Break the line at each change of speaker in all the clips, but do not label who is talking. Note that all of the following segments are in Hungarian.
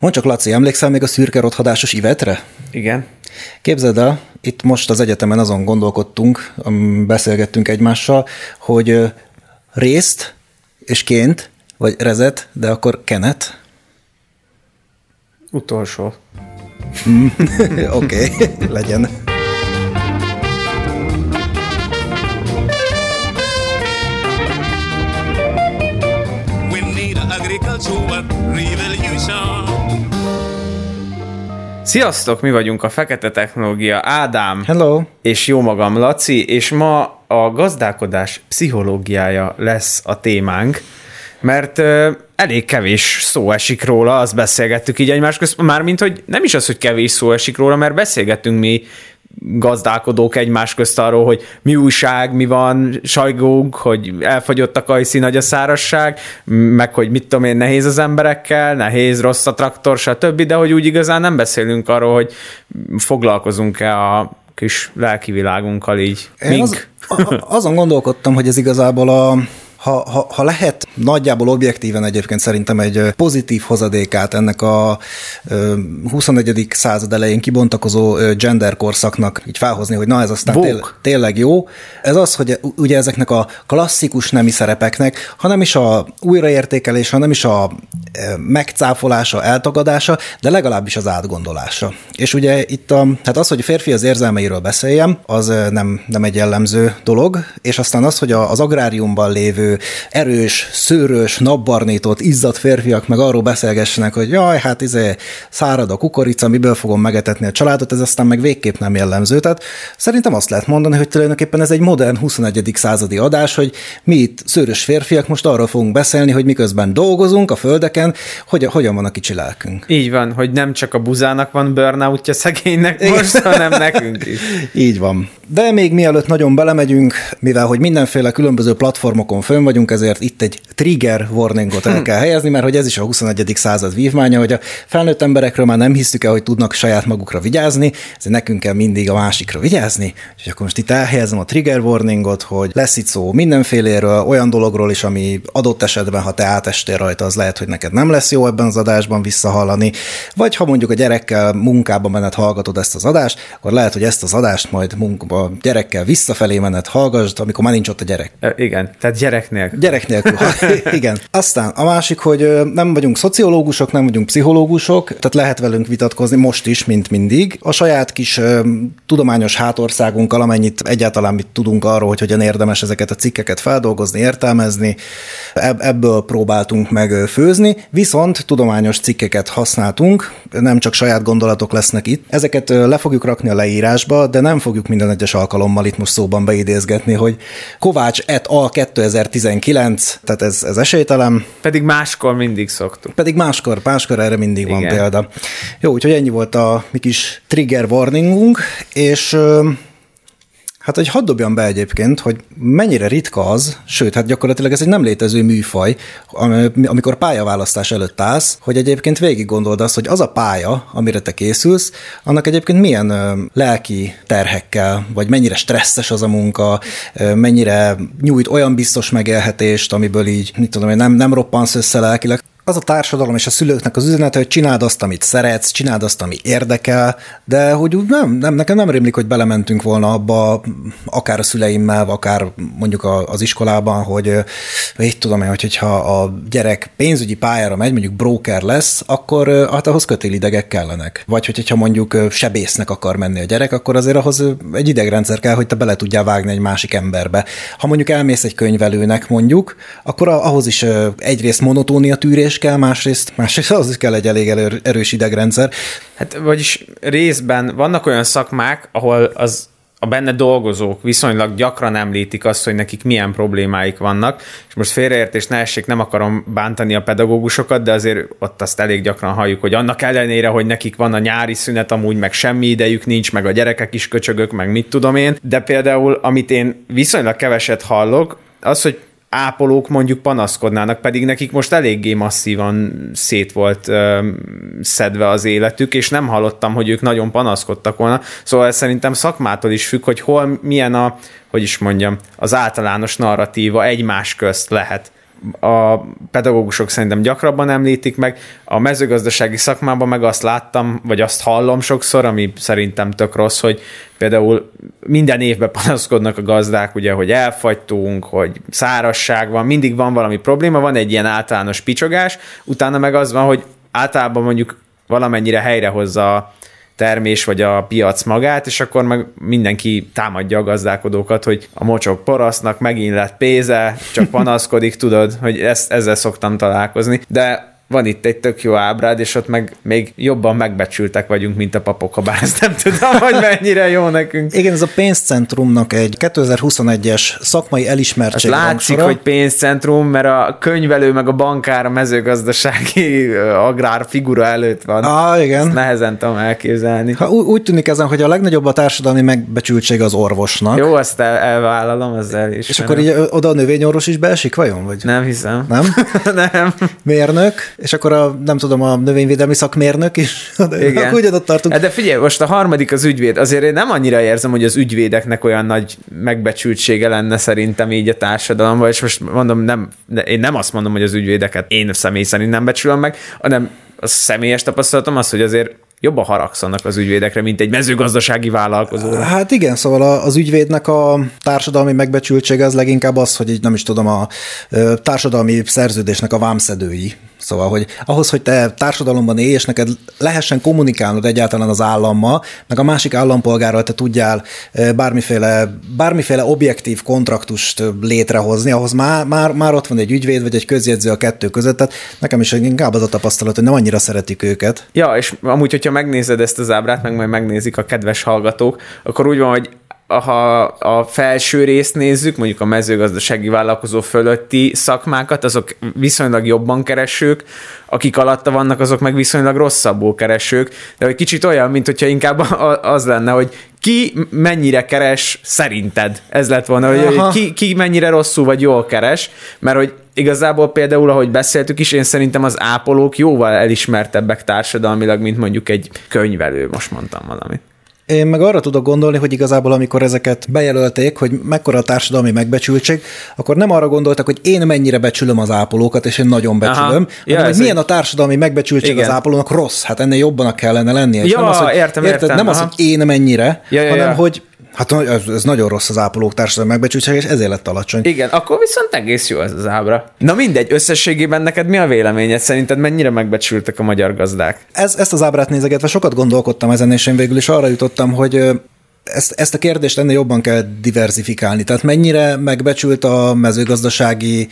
Mondd csak, Laci, emlékszel még a szürke rothadásos ivetre?
Igen.
Képzeld el, itt most az egyetemen azon gondolkodtunk, beszélgettünk egymással, hogy részt és ként, vagy rezet, de akkor kenet.
Utolsó.
Oké, okay, legyen.
Sziasztok, mi vagyunk a Fekete Technológia, Ádám.
Hello.
És jó magam, Laci, és ma a gazdálkodás pszichológiája lesz a témánk, mert ö, elég kevés szó esik róla, azt beszélgettük így egymás közt, mármint, hogy nem is az, hogy kevés szó esik róla, mert beszélgettünk mi gazdálkodók egymás közt arról, hogy mi újság, mi van, sajgók, hogy elfogyott a kajszi, nagy a szárasság, meg hogy mit tudom én, nehéz az emberekkel, nehéz, rossz a traktor, stb., de hogy úgy igazán nem beszélünk arról, hogy foglalkozunk-e a kis lelki világunkkal így.
Én az, azon gondolkodtam, hogy ez igazából a ha, ha, ha lehet nagyjából objektíven egyébként szerintem egy pozitív hozadékát ennek a 21. század elején kibontakozó gender korszaknak így felhozni, hogy na ez aztán tél, tényleg jó, ez az, hogy ugye ezeknek a klasszikus nemi szerepeknek, hanem is a újraértékelés, hanem is a megcáfolása, eltagadása, de legalábbis az átgondolása. És ugye itt a, hát az, hogy a férfi az érzelmeiről beszéljem, az nem, nem egy jellemző dolog, és aztán az, hogy az agráriumban lévő erős, szőrös, napbarnított, izzadt férfiak meg arról beszélgessenek, hogy jaj, hát izé szárad a kukorica, miből fogom megetetni a családot, ez aztán meg végképp nem jellemző. Tehát szerintem azt lehet mondani, hogy tulajdonképpen ez egy modern 21. századi adás, hogy mi itt szőrös férfiak most arról fogunk beszélni, hogy miközben dolgozunk a földeken, hogy hogyan van a kicsi lelkünk.
Így van, hogy nem csak a buzának van burnoutja szegénynek most, hanem nekünk is.
Így van. De még mielőtt nagyon belemegyünk, mivel hogy mindenféle különböző platformokon fönn vagyunk, ezért itt egy trigger warningot el hm. kell helyezni, mert hogy ez is a 21. század vívmánya, hogy a felnőtt emberekről már nem hisztük el, hogy tudnak saját magukra vigyázni, ezért nekünk kell mindig a másikra vigyázni. És akkor most itt elhelyezem a trigger warningot, hogy lesz itt szó mindenféléről, olyan dologról is, ami adott esetben, ha te átestél rajta, az lehet, hogy neked nem lesz jó ebben az adásban visszahallani, vagy ha mondjuk a gyerekkel munkában menet hallgatod ezt az adást, akkor lehet, hogy ezt az adást majd munkába a gyerekkel visszafelé menet hallgassd, amikor már nincs ott a gyerek.
Igen, tehát gyerek nélkül.
Gyerek nélkül, igen. Aztán a másik, hogy nem vagyunk szociológusok, nem vagyunk pszichológusok, tehát lehet velünk vitatkozni most is, mint mindig. A saját kis tudományos hátországunkkal, amennyit egyáltalán mit tudunk arról, hogy hogyan érdemes ezeket a cikkeket feldolgozni, értelmezni, ebből próbáltunk meg főzni, viszont tudományos cikkeket használtunk, nem csak saját gondolatok lesznek itt. Ezeket le fogjuk rakni a leírásba, de nem fogjuk minden egyes alkalommal itt most szóban beidézgetni, hogy Kovács et a 2019, tehát ez, ez esélytelen.
Pedig máskor mindig szoktuk.
Pedig máskor, máskor erre mindig Igen. van példa. Jó, úgyhogy ennyi volt a mi kis trigger warningunk, és Hát, hogy hadd dobjam be egyébként, hogy mennyire ritka az, sőt, hát gyakorlatilag ez egy nem létező műfaj, amikor pályaválasztás előtt állsz, hogy egyébként végig gondold azt, hogy az a pálya, amire te készülsz, annak egyébként milyen lelki terhekkel, vagy mennyire stresszes az a munka, mennyire nyújt olyan biztos megélhetést, amiből így, mit tudom, nem, nem roppansz össze lelkileg az a társadalom és a szülőknek az üzenete, hogy csináld azt, amit szeretsz, csináld azt, ami érdekel, de hogy úgy nem, nem, nekem nem rémlik, hogy belementünk volna abba, akár a szüleimmel, akár mondjuk az iskolában, hogy így tudom én, hogy, hogyha a gyerek pénzügyi pályára megy, mondjuk broker lesz, akkor hát ahhoz kötélidegek kellenek. Vagy hogyha mondjuk sebésznek akar menni a gyerek, akkor azért ahhoz egy idegrendszer kell, hogy te bele tudjál vágni egy másik emberbe. Ha mondjuk elmész egy könyvelőnek mondjuk, akkor ahhoz is egyrészt monotónia tűrés kell, másrészt, másrészt az is kell egy elég erős idegrendszer.
Hát vagyis részben vannak olyan szakmák, ahol az a benne dolgozók viszonylag gyakran említik azt, hogy nekik milyen problémáik vannak, és most félreértés ne essék, nem akarom bántani a pedagógusokat, de azért ott azt elég gyakran halljuk, hogy annak ellenére, hogy nekik van a nyári szünet, amúgy meg semmi idejük nincs, meg a gyerekek is köcsögök, meg mit tudom én, de például, amit én viszonylag keveset hallok, az, hogy ápolók mondjuk panaszkodnának, pedig nekik most eléggé masszívan szét volt ö, szedve az életük, és nem hallottam, hogy ők nagyon panaszkodtak volna. Szóval ez szerintem szakmától is függ, hogy hol milyen a, hogy is mondjam, az általános narratíva egymás közt lehet a pedagógusok szerintem gyakrabban említik meg, a mezőgazdasági szakmában meg azt láttam, vagy azt hallom sokszor, ami szerintem tök rossz, hogy például minden évben panaszkodnak a gazdák, ugye, hogy elfagytunk, hogy szárasság van, mindig van valami probléma, van egy ilyen általános picsogás, utána meg az van, hogy általában mondjuk valamennyire helyrehozza a termés vagy a piac magát, és akkor meg mindenki támadja a gazdálkodókat, hogy a mocsok porasznak megint lett pénze, csak panaszkodik, tudod, hogy ezt, ezzel szoktam találkozni. De van itt egy tök jó ábrád, és ott meg még jobban megbecsültek vagyunk, mint a papok, ha bár ezt nem tudom, hogy mennyire jó nekünk.
Igen, ez a pénzcentrumnak egy 2021-es szakmai elismertség
Azt látszik, rangsora. hogy pénzcentrum, mert a könyvelő meg a bankár a mezőgazdasági agrár figura előtt van.
Ah, igen. Ezt
nehezen tudom elképzelni.
Ha, úgy, úgy tűnik ezen, hogy a legnagyobb a társadalmi megbecsültség az orvosnak.
Jó, azt el, elvállalom, ezzel is.
És akkor így oda a növényorvos is beesik, vajon? Vagy?
Nem hiszem.
Nem?
nem.
Mérnök? És akkor a, nem tudom, a növényvédelmi szakmérnök is, de Igen. ugyanott tartunk.
Hát de figyelj, most a harmadik az ügyvéd. Azért én nem annyira érzem, hogy az ügyvédeknek olyan nagy megbecsültsége lenne szerintem így a társadalomban, és most mondom, nem, én nem azt mondom, hogy az ügyvédeket én személy szerint nem becsülöm meg, hanem a személyes tapasztalatom az, hogy azért jobban haragszanak az ügyvédekre, mint egy mezőgazdasági vállalkozóra.
Hát igen, szóval az ügyvédnek a társadalmi megbecsültsége az leginkább az, hogy így nem is tudom, a társadalmi szerződésnek a vámszedői. Szóval, hogy ahhoz, hogy te társadalomban élj, és neked lehessen kommunikálnod egyáltalán az állammal, meg a másik állampolgárral te tudjál bármiféle, bármiféle objektív kontraktust létrehozni, ahhoz már, már, már ott van egy ügyvéd, vagy egy közjegyző a kettő között, tehát nekem is inkább az a tapasztalat, hogy nem annyira szeretik őket.
Ja, és amúgy, hogyha megnézed ezt az ábrát, meg majd megnézik a kedves hallgatók, akkor úgy van, hogy ha a felső részt nézzük, mondjuk a mezőgazdasági vállalkozó fölötti szakmákat, azok viszonylag jobban keresők, akik alatta vannak, azok meg viszonylag rosszabbul keresők, de hogy kicsit olyan, mint hogyha inkább az lenne, hogy ki mennyire keres szerinted? Ez lett volna, hogy ki, ki mennyire rosszul vagy jól keres, mert hogy igazából például, ahogy beszéltük is, én szerintem az ápolók jóval elismertebbek társadalmilag, mint mondjuk egy könyvelő, most mondtam valamit.
Én meg arra tudok gondolni, hogy igazából amikor ezeket bejelölték, hogy mekkora a társadalmi megbecsültség, akkor nem arra gondoltak, hogy én mennyire becsülöm az ápolókat, és én nagyon becsülöm, Aha. hanem ja, hogy milyen egy... a társadalmi megbecsültség Igen. az ápolónak rossz. Hát ennél jobban kellene lennie.
Ja, nem az, hogy, értem, érted, értem.
Nem Aha. az, hogy én mennyire,
ja, ja,
hanem
ja.
hogy Hát ez, ez nagyon rossz az ápolók társadalmi megbecsültség, és ezért lett alacsony.
Igen, akkor viszont egész jó ez az ábra. Na mindegy, összességében neked mi a véleményed? Szerinted mennyire megbecsültek a magyar gazdák?
Ez, ezt az ábrát nézegetve sokat gondolkodtam ezen, és én végül is arra jutottam, hogy ezt, ezt a kérdést ennél jobban kell diversifikálni. Tehát mennyire megbecsült a mezőgazdasági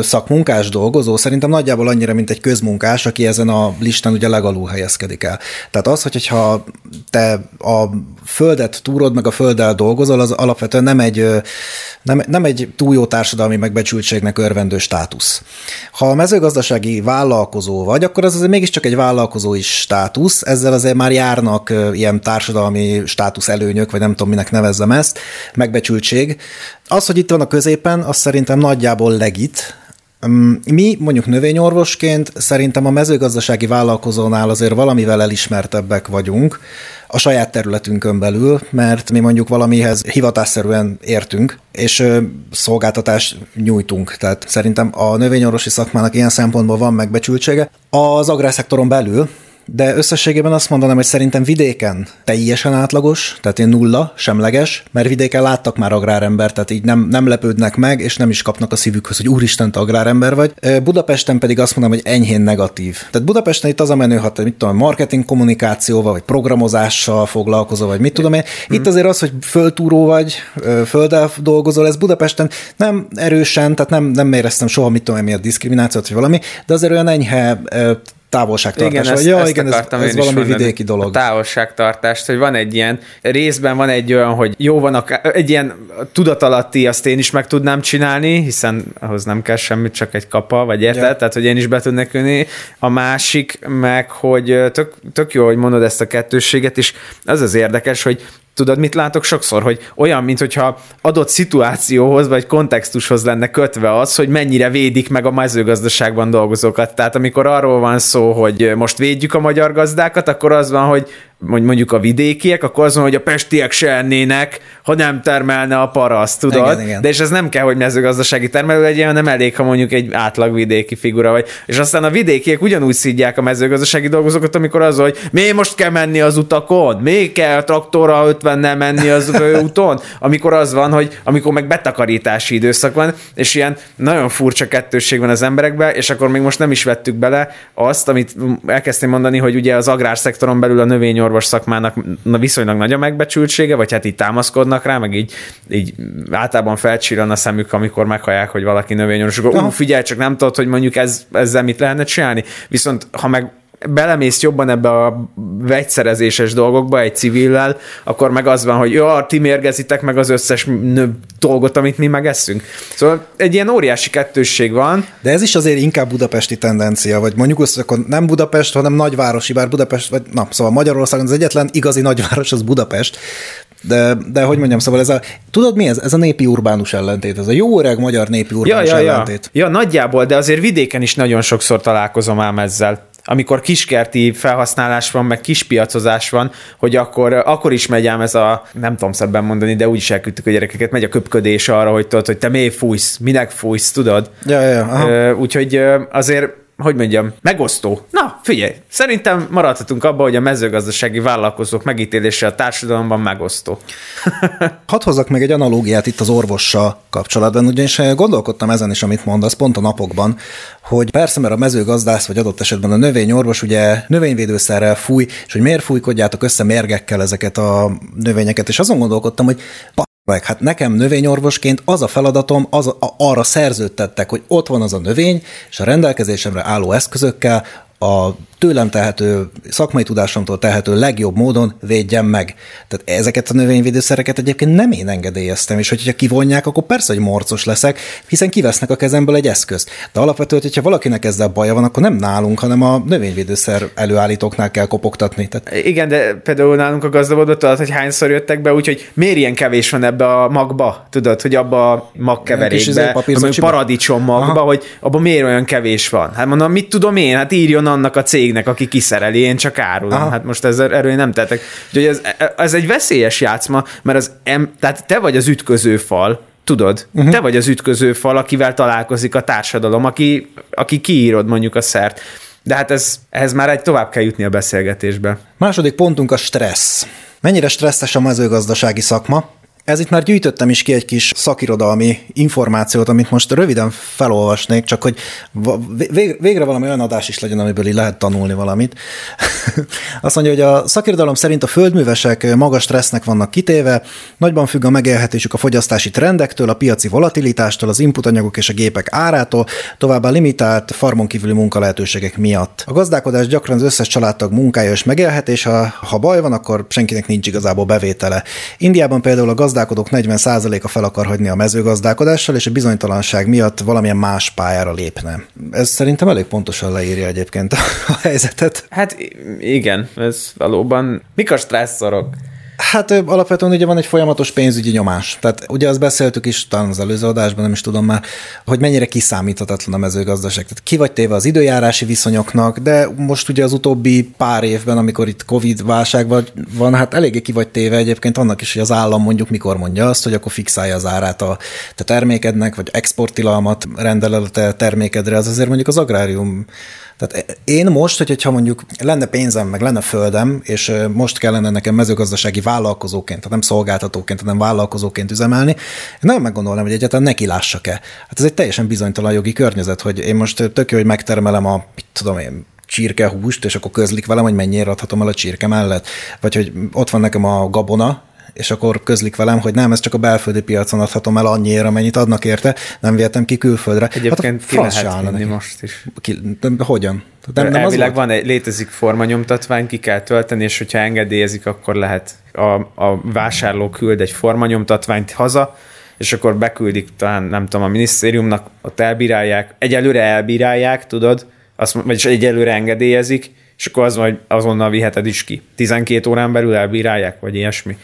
szakmunkás dolgozó? Szerintem nagyjából annyira, mint egy közmunkás, aki ezen a listán ugye legalul helyezkedik el. Tehát az, hogyha te a földet túrod, meg a földdel dolgozol, az alapvetően nem egy, nem, nem egy túl jó társadalmi megbecsültségnek örvendő státusz. Ha a mezőgazdasági vállalkozó vagy, akkor az azért mégiscsak egy vállalkozói státusz, ezzel azért már járnak ilyen társadalmi státusz előnyök, vagy nem tudom, minek nevezzem ezt, megbecsültség. Az, hogy itt van a középen, az szerintem nagyjából legit, mm, mi mondjuk növényorvosként szerintem a mezőgazdasági vállalkozónál azért valamivel elismertebbek vagyunk a saját területünkön belül, mert mi mondjuk valamihez hivatásszerűen értünk, és szolgáltatást nyújtunk. Tehát szerintem a növényorvosi szakmának ilyen szempontból van megbecsültsége. Az agrárszektoron belül de összességében azt mondanám, hogy szerintem vidéken teljesen átlagos, tehát én nulla, semleges, mert vidéken láttak már agrárember, tehát így nem, nem lepődnek meg, és nem is kapnak a szívükhöz, hogy úristen, te agrárember vagy. Budapesten pedig azt mondom, hogy enyhén negatív. Tehát Budapesten itt az a menő, ha te mit tudom, marketing kommunikációval, vagy programozással foglalkozol, vagy mit tudom én. Itt hmm. azért az, hogy föltúró vagy, földdel dolgozol, ez Budapesten nem erősen, tehát nem, nem éreztem soha, mit tudom én, miért diszkriminációt, vagy valami, de azért olyan enyhe távolságtartás.
Igen,
ezt,
ja, ezt igen, ez, ez
valami mondani. vidéki dolog. A
távolságtartást, hogy van egy ilyen, részben van egy olyan, hogy jó van, akár, egy ilyen tudatalatti, azt én is meg tudnám csinálni, hiszen ahhoz nem kell semmit, csak egy kapa, vagy érted? Ja. Tehát, hogy én is be tudnék ülni. A másik meg, hogy tök, tök jó, hogy mondod ezt a kettősséget, és az az érdekes, hogy tudod, mit látok sokszor, hogy olyan, mintha adott szituációhoz vagy kontextushoz lenne kötve az, hogy mennyire védik meg a mezőgazdaságban dolgozókat. Tehát amikor arról van szó, hogy most védjük a magyar gazdákat, akkor az van, hogy mondjuk a vidékiek, akkor az van, hogy a pestiek se ennének, ha nem termelne a paraszt, tudod? Igen, igen. De és ez nem kell, hogy mezőgazdasági termelő legyen, hanem elég, ha mondjuk egy átlag vidéki figura vagy. És aztán a vidékiek ugyanúgy szídják a mezőgazdasági dolgozókat, amikor az, hogy mi most kell menni az utakon, mi kell traktorra 50 menni az úton, amikor az van, hogy amikor meg betakarítási időszak van, és ilyen nagyon furcsa kettősség van az emberekben, és akkor még most nem is vettük bele azt, amit elkezdtem mondani, hogy ugye az agrárszektoron belül a növényorvos szakmának viszonylag nagy a megbecsültsége, vagy hát így támaszkodnak rá, meg így, így általában felcsillan a szemük, amikor meghallják, hogy valaki növényorvos, akkor ú, figyelj, csak nem tudod, hogy mondjuk ez, ezzel mit lehetne csinálni. Viszont ha meg belemész jobban ebbe a vegyszerezéses dolgokba egy civillel, akkor meg az van, hogy jó, ti mérgezitek meg az összes nő dolgot, amit mi megesszünk. Szóval egy ilyen óriási kettősség van.
De ez is azért inkább budapesti tendencia, vagy mondjuk azt, akkor nem Budapest, hanem nagyvárosi, bár Budapest, vagy na, szóval Magyarországon az egyetlen igazi nagyváros az Budapest, de, de hogy mondjam, szóval ez a, tudod mi ez? Ez a népi urbánus ellentét, ez a jó öreg magyar népi urbánus
ja, ja,
ellentét.
Ja. ja, nagyjából, de azért vidéken is nagyon sokszor találkozom ám ezzel amikor kiskerti felhasználás van, meg kispiacozás van, hogy akkor, akkor is megy ám ez a, nem tudom szebben mondani, de úgy is elküldtük a gyerekeket, megy a köpködés arra, hogy tudod, hogy te miért fújsz, minek fújsz, tudod?
Ja, ja,
Úgyhogy azért hogy mondjam, megosztó. Na, figyelj, szerintem maradhatunk abba, hogy a mezőgazdasági vállalkozók megítélése a társadalomban megosztó.
Hadd hozzak még egy analógiát itt az orvossal kapcsolatban, ugyanis gondolkodtam ezen is, amit mondasz, pont a napokban, hogy persze, mert a mezőgazdász, vagy adott esetben a növényorvos ugye növényvédőszerrel fúj, és hogy miért fújkodjátok össze mérgekkel ezeket a növényeket, és azon gondolkodtam, hogy meg hát nekem növényorvosként az a feladatom, az a, arra szerződtettek, hogy ott van az a növény, és a rendelkezésemre álló eszközökkel a tőlem tehető, szakmai tudásomtól tehető legjobb módon védjem meg. Tehát ezeket a növényvédőszereket egyébként nem én engedélyeztem, és hogyha kivonják, akkor persze, hogy morcos leszek, hiszen kivesznek a kezemből egy eszközt. De alapvetően, hogyha valakinek ezzel baja van, akkor nem nálunk, hanem a növényvédőszer előállítóknál kell kopogtatni. Tehát...
Igen, de például nálunk a gazdabodott tudod, hogy hányszor jöttek be, úgyhogy miért ilyen kevés van ebbe a magba, tudod, hogy abba a magkeverékbe, a paradicsom magba, Aha. hogy abban miért olyan kevés van. Hát mondom, mit tudom én, hát írjon annak a cég cégnek, aki kiszereli, én csak árulom. Aha. Hát most ez, erről én nem tettek. Úgyhogy ez, ez egy veszélyes játszma, mert az em, tehát te vagy az ütköző fal, tudod, uh-huh. te vagy az ütköző fal, akivel találkozik a társadalom, aki, aki kiírod mondjuk a szert. De hát ez, ehhez már egy tovább kell jutni a beszélgetésbe.
Második pontunk a stressz. Mennyire stresszes a mezőgazdasági szakma? Ez itt már gyűjtöttem is ki egy kis szakirodalmi információt, amit most röviden felolvasnék, csak hogy végre valami olyan adás is legyen, amiből így lehet tanulni valamit. Azt mondja, hogy a szakirodalom szerint a földművesek magas stressznek vannak kitéve, nagyban függ a megélhetésük a fogyasztási trendektől, a piaci volatilitástól, az inputanyagok és a gépek árától, továbbá limitált farmon kívüli munkalehetőségek miatt. A gazdálkodás gyakran az összes családtag munkája és megélhetés, ha, ha baj van, akkor senkinek nincs igazából bevétele. Indiában például a gazd gazdálkodók 40%-a fel akar hagyni a mezőgazdálkodással, és a bizonytalanság miatt valamilyen más pályára lépne. Ez szerintem elég pontosan leírja egyébként a helyzetet.
Hát igen, ez valóban. Mik a stresszorok?
Hát alapvetően ugye van egy folyamatos pénzügyi nyomás. Tehát ugye azt beszéltük is talán az előző adásban, nem is tudom már, hogy mennyire kiszámíthatatlan a mezőgazdaság. Tehát ki vagy téve az időjárási viszonyoknak, de most ugye az utóbbi pár évben, amikor itt Covid válság van, hát eléggé ki vagy téve egyébként annak is, hogy az állam mondjuk mikor mondja azt, hogy akkor fixálja az árát a te termékednek, vagy exportilalmat rendel el a te termékedre, az azért mondjuk az agrárium tehát én most, hogyha mondjuk lenne pénzem, meg lenne földem, és most kellene nekem mezőgazdasági vállalkozóként, tehát nem szolgáltatóként, hanem vállalkozóként üzemelni, nagyon meggondolnám, hogy egyáltalán neki lássak-e. Hát ez egy teljesen bizonytalan jogi környezet, hogy én most tök jó, hogy megtermelem a, mit tudom én, csirkehúst, és akkor közlik velem, hogy mennyire adhatom el a csirke mellett. Vagy hogy ott van nekem a gabona, és akkor közlik velem, hogy nem, ez csak a belföldi piacon adhatom el annyira, amennyit adnak érte, nem vihetem ki külföldre.
Egyébként hát ki lehet vinni most is.
Ki, de hogyan?
Nem, nem Elvileg van egy, létezik formanyomtatvány, ki kell tölteni, és hogyha engedélyezik, akkor lehet a, a vásárló küld egy formanyomtatványt haza, és akkor beküldik talán, nem tudom, a minisztériumnak, ott elbírálják, egyelőre elbírálják, tudod, azt, vagyis egyelőre engedélyezik, és akkor az, hogy azonnal viheted is ki. 12 órán belül elbírálják, vagy ilyesmi.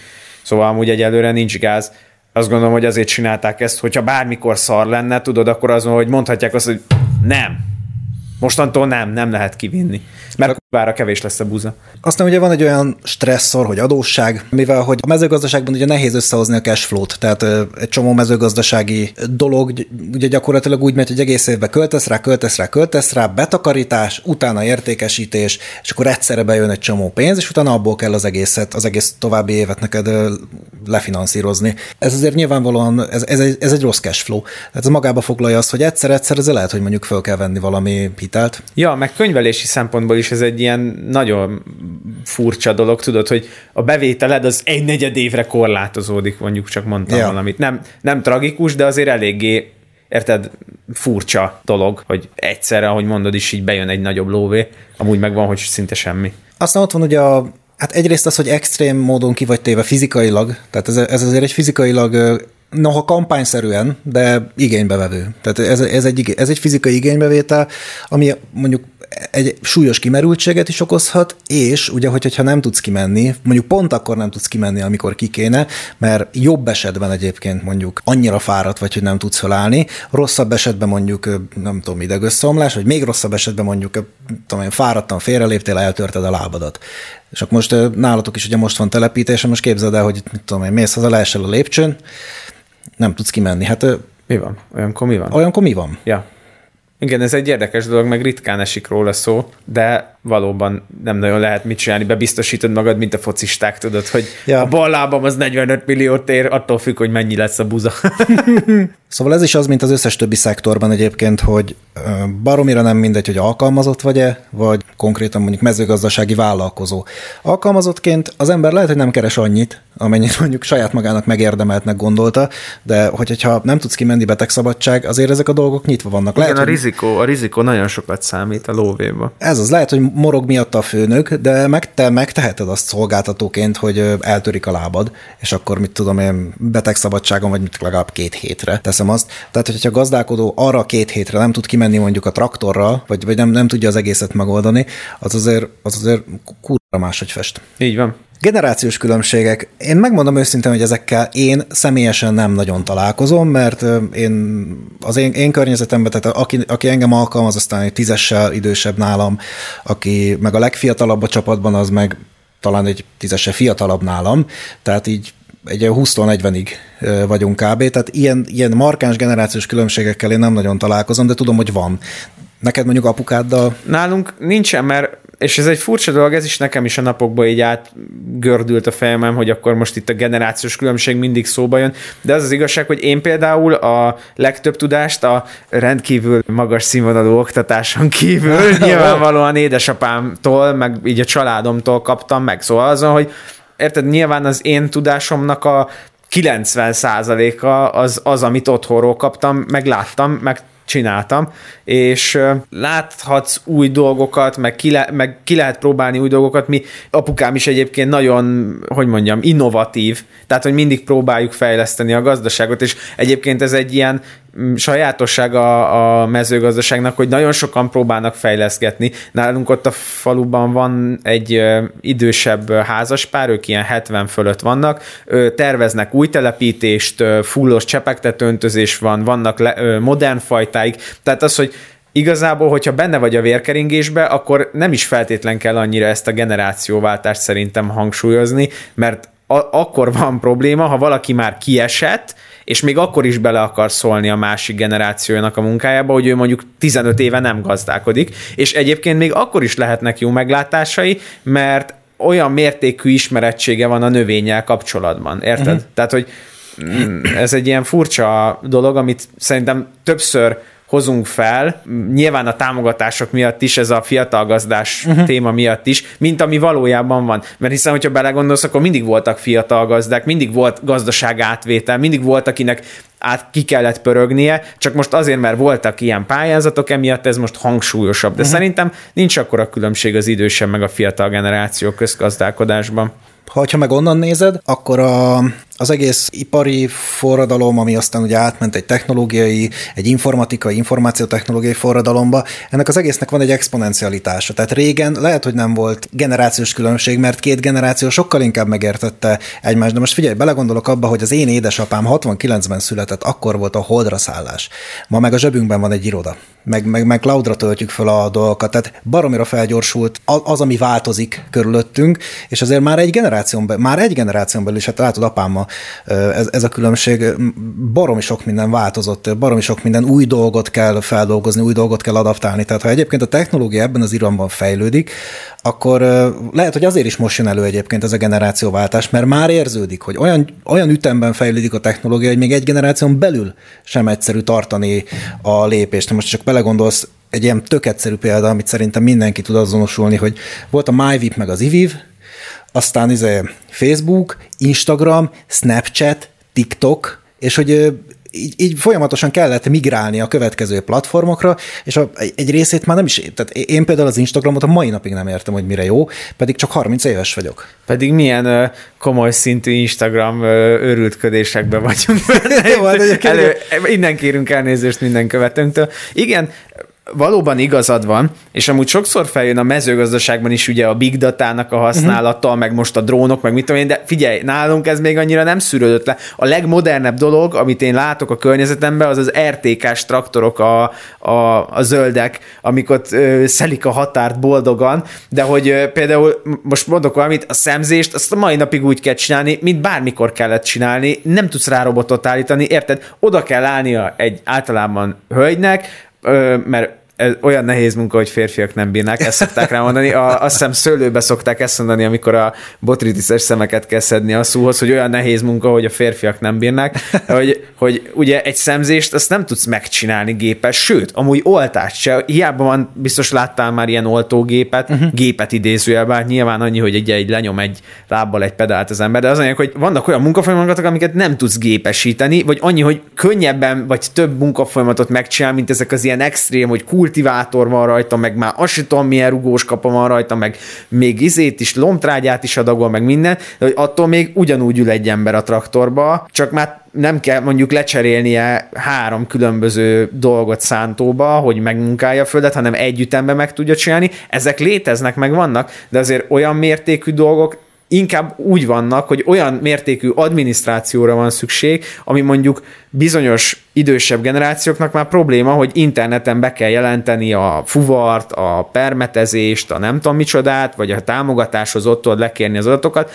Szóval amúgy egyelőre nincs gáz. Azt gondolom, hogy azért csinálták ezt, hogyha bármikor szar lenne, tudod, akkor azon, hogy mondhatják azt, hogy nem. Mostantól nem, nem lehet kivinni. Mert bár kevés lesz a buza.
Aztán ugye van egy olyan stresszor, hogy adósság, mivel hogy a mezőgazdaságban ugye nehéz összehozni a cash flow-t, tehát egy csomó mezőgazdasági dolog ugye gyakorlatilag úgy megy, hogy egész évben költesz rá, költesz rá, költesz rá, betakarítás, utána értékesítés, és akkor egyszerre bejön egy csomó pénz, és utána abból kell az egészet, az egész további évet neked lefinanszírozni. Ez azért nyilvánvalóan, ez, ez, egy, ez egy rossz cash flow. Tehát ez magába foglalja azt, hogy egyszer-egyszer ez lehet, hogy mondjuk föl kell venni valami hitelt.
Ja, meg könyvelési szempontból is ez egy ilyen nagyon furcsa dolog, tudod, hogy a bevételed az egy negyed évre korlátozódik, mondjuk csak mondtam ja. valamit. Nem, nem tragikus, de azért eléggé érted, furcsa dolog, hogy egyszerre, ahogy mondod is, így bejön egy nagyobb lóvé, amúgy megvan, hogy szinte semmi.
Aztán ott van ugye a Hát egyrészt az, hogy extrém módon ki vagy téve fizikailag, tehát ez, ez azért egy fizikailag noha kampányszerűen, de igénybevevő. Tehát ez, ez, egy, ez egy fizikai igénybevétel, ami mondjuk egy súlyos kimerültséget is okozhat, és ugye, hogyha nem tudsz kimenni, mondjuk pont akkor nem tudsz kimenni, amikor ki kéne, mert jobb esetben egyébként mondjuk annyira fáradt vagy, hogy nem tudsz felállni, rosszabb esetben mondjuk, nem tudom, idegösszomlás, vagy még rosszabb esetben mondjuk, tudom én, fáradtan félreléptél, eltörted a lábadat. És akkor most nálatok is ugye most van telepítés, most képzeld el, hogy mit tudom én, mész haza, leesel a lépcsőn, nem tudsz kimenni. Hát
mi van? Olyankor mi van?
Olyankor mi van?
Ja. Igen, ez egy érdekes dolog, meg ritkán esik róla szó, de valóban nem nagyon lehet mit csinálni, bebiztosítod magad, mint a focisták, tudod, hogy ja. a bal lábam az 45 milliót ér, attól függ, hogy mennyi lesz a buza.
szóval ez is az, mint az összes többi szektorban egyébként, hogy baromira nem mindegy, hogy alkalmazott vagy-e, vagy konkrétan mondjuk mezőgazdasági vállalkozó. Alkalmazottként az ember lehet, hogy nem keres annyit, amennyit mondjuk saját magának megérdemeltnek gondolta, de hogyha nem tudsz kimenni betegszabadság, azért ezek a dolgok nyitva vannak.
Lehet, Igen, a rizikó, a rizikó nagyon sokat számít a lóvéba.
Ez az, lehet, hogy morog miatt a főnök, de meg te megteheted azt szolgáltatóként, hogy eltörik a lábad, és akkor mit tudom én, betegszabadságon vagy mit legalább két hétre teszem azt. Tehát, hogyha a gazdálkodó arra két hétre nem tud kimenni mondjuk a traktorral, vagy, vagy nem, nem tudja az egészet megoldani, az azért, az azért kurva máshogy fest.
Így van.
Generációs különbségek. Én megmondom őszintén, hogy ezekkel én személyesen nem nagyon találkozom, mert én az én, én környezetemben, tehát aki, aki engem alkalmaz, aztán egy tízessel idősebb nálam, aki meg a legfiatalabb a csapatban, az meg talán egy tízessel fiatalabb nálam, tehát így egy 20-40-ig vagyunk kb. Tehát ilyen, ilyen markáns generációs különbségekkel én nem nagyon találkozom, de tudom, hogy van. Neked mondjuk apukáddal?
Nálunk nincsen, mert és ez egy furcsa dolog, ez is nekem is a napokban így átgördült a fejemem, hogy akkor most itt a generációs különbség mindig szóba jön, de az az igazság, hogy én például a legtöbb tudást a rendkívül magas színvonalú oktatáson kívül nyilvánvalóan édesapámtól, meg így a családomtól kaptam meg. Szóval azon, hogy érted, nyilván az én tudásomnak a 90%-a az, az, amit otthonról kaptam, meg láttam, meg csináltam, és láthatsz új dolgokat, meg ki, le, meg ki lehet próbálni új dolgokat. Mi apukám is egyébként nagyon, hogy mondjam, innovatív, tehát, hogy mindig próbáljuk fejleszteni a gazdaságot, és egyébként ez egy ilyen Mm, sajátosság a, mezőgazdaságnak, hogy nagyon sokan próbálnak fejleszgetni. Nálunk ott a faluban van egy idősebb házaspár, ők ilyen 70 fölött vannak, terveznek új telepítést, fullos csepegtetőntözés van, vannak le, modern fajtáig, tehát az, hogy igazából, hogyha benne vagy a vérkeringésbe, akkor nem is feltétlen kell annyira ezt a generációváltást szerintem hangsúlyozni, mert a- akkor van probléma, ha valaki már kiesett, és még akkor is bele akar szólni a másik generációjának a munkájába, hogy ő mondjuk 15 éve nem gazdálkodik, és egyébként még akkor is lehetnek jó meglátásai, mert olyan mértékű ismerettsége van a növényel kapcsolatban, érted? Uh-huh. Tehát, hogy mm, ez egy ilyen furcsa dolog, amit szerintem többször hozunk fel, nyilván a támogatások miatt is, ez a fiatal gazdás uh-huh. téma miatt is, mint ami valójában van. Mert hiszen, hogyha belegondolsz, akkor mindig voltak fiatal gazdák, mindig volt gazdaság átvétel, mindig volt, akinek át ki kellett pörögnie, csak most azért, mert voltak ilyen pályázatok, emiatt ez most hangsúlyosabb. De uh-huh. szerintem nincs akkora különbség az idősebb meg a fiatal generáció közgazdálkodásban.
Ha meg onnan nézed, akkor a, az egész ipari forradalom, ami aztán ugye átment egy technológiai, egy informatikai, információtechnológiai forradalomba, ennek az egésznek van egy exponencialitása. Tehát régen lehet, hogy nem volt generációs különbség, mert két generáció sokkal inkább megértette egymást. De most figyelj, belegondolok abba, hogy az én édesapám 69-ben született, akkor volt a holdra szállás. Ma meg a zsebünkben van egy iroda, meg, meg, meg cloudra töltjük fel a dolgokat. Tehát baromira felgyorsult az, ami változik körülöttünk, és azért már egy generáción, be, már egy generáción belül is, hát látod apámmal ez, ez a különbség, baromi sok minden változott, baromi sok minden új dolgot kell feldolgozni, új dolgot kell adaptálni. Tehát ha egyébként a technológia ebben az iramban fejlődik, akkor lehet, hogy azért is most jön elő egyébként ez a generációváltás, mert már érződik, hogy olyan, olyan ütemben fejlődik a technológia, hogy még egy generáción belül sem egyszerű tartani a lépést. Most csak belegondolsz, egy ilyen tök egyszerű példa, amit szerintem mindenki tud azonosulni, hogy volt a MyVip meg az IVIV, aztán izé Facebook, Instagram, Snapchat, TikTok, és hogy így, így folyamatosan kellett migrálni a következő platformokra, és a, egy részét már nem is, tehát én például az Instagramot a mai napig nem értem, hogy mire jó, pedig csak 30 éves vagyok.
Pedig milyen uh, komoly szintű Instagram uh, őrültködésekben vagyunk. Jó, hát Elő, innen kérünk elnézést minden követőnktől. Igen, valóban igazad van, és amúgy sokszor feljön a mezőgazdaságban is ugye a big datának a használata, uh-huh. meg most a drónok, meg mit tudom én, de figyelj, nálunk ez még annyira nem szűrődött le. A legmodernebb dolog, amit én látok a környezetemben, az az RTK-s traktorok, a, a, a zöldek, amikor ö, szelik a határt boldogan, de hogy ö, például most mondok valamit, a szemzést azt a mai napig úgy kell csinálni, mint bármikor kellett csinálni, nem tudsz rá robotot állítani, érted? Oda kell állnia egy általában hölgynek, mert ez olyan nehéz munka, hogy férfiak nem bírnák, ezt szokták rá mondani. A, azt hiszem szőlőbe szokták ezt mondani, amikor a botritiszes szemeket kell szedni a szúhoz, hogy olyan nehéz munka, hogy a férfiak nem bírnák, hogy, hogy ugye egy szemzést azt nem tudsz megcsinálni gépes, sőt, amúgy oltást se, hiába van, biztos láttál már ilyen oltógépet, uh-huh. gépet idézőjelben, hát nyilván annyi, hogy egy, egy lenyom egy lábbal egy pedált az ember, de az anyag, hogy vannak olyan munkafolyamatok, amiket nem tudsz gépesíteni, vagy annyi, hogy könnyebben vagy több munkafolyamatot megcsinál, mint ezek az ilyen extrém, hogy kult kultivátor van rajta, meg már azt sem tudom, milyen rugós kapa van rajta, meg még izét is, lomtrágyát is adagol, meg minden, de hogy attól még ugyanúgy ül egy ember a traktorba, csak már nem kell mondjuk lecserélnie három különböző dolgot szántóba, hogy megmunkálja a földet, hanem egy ütemben meg tudja csinálni. Ezek léteznek, meg vannak, de azért olyan mértékű dolgok inkább úgy vannak, hogy olyan mértékű adminisztrációra van szükség, ami mondjuk bizonyos idősebb generációknak már probléma, hogy interneten be kell jelenteni a fuvart, a permetezést, a nem tudom micsodát, vagy a támogatáshoz ott tudod lekérni az adatokat,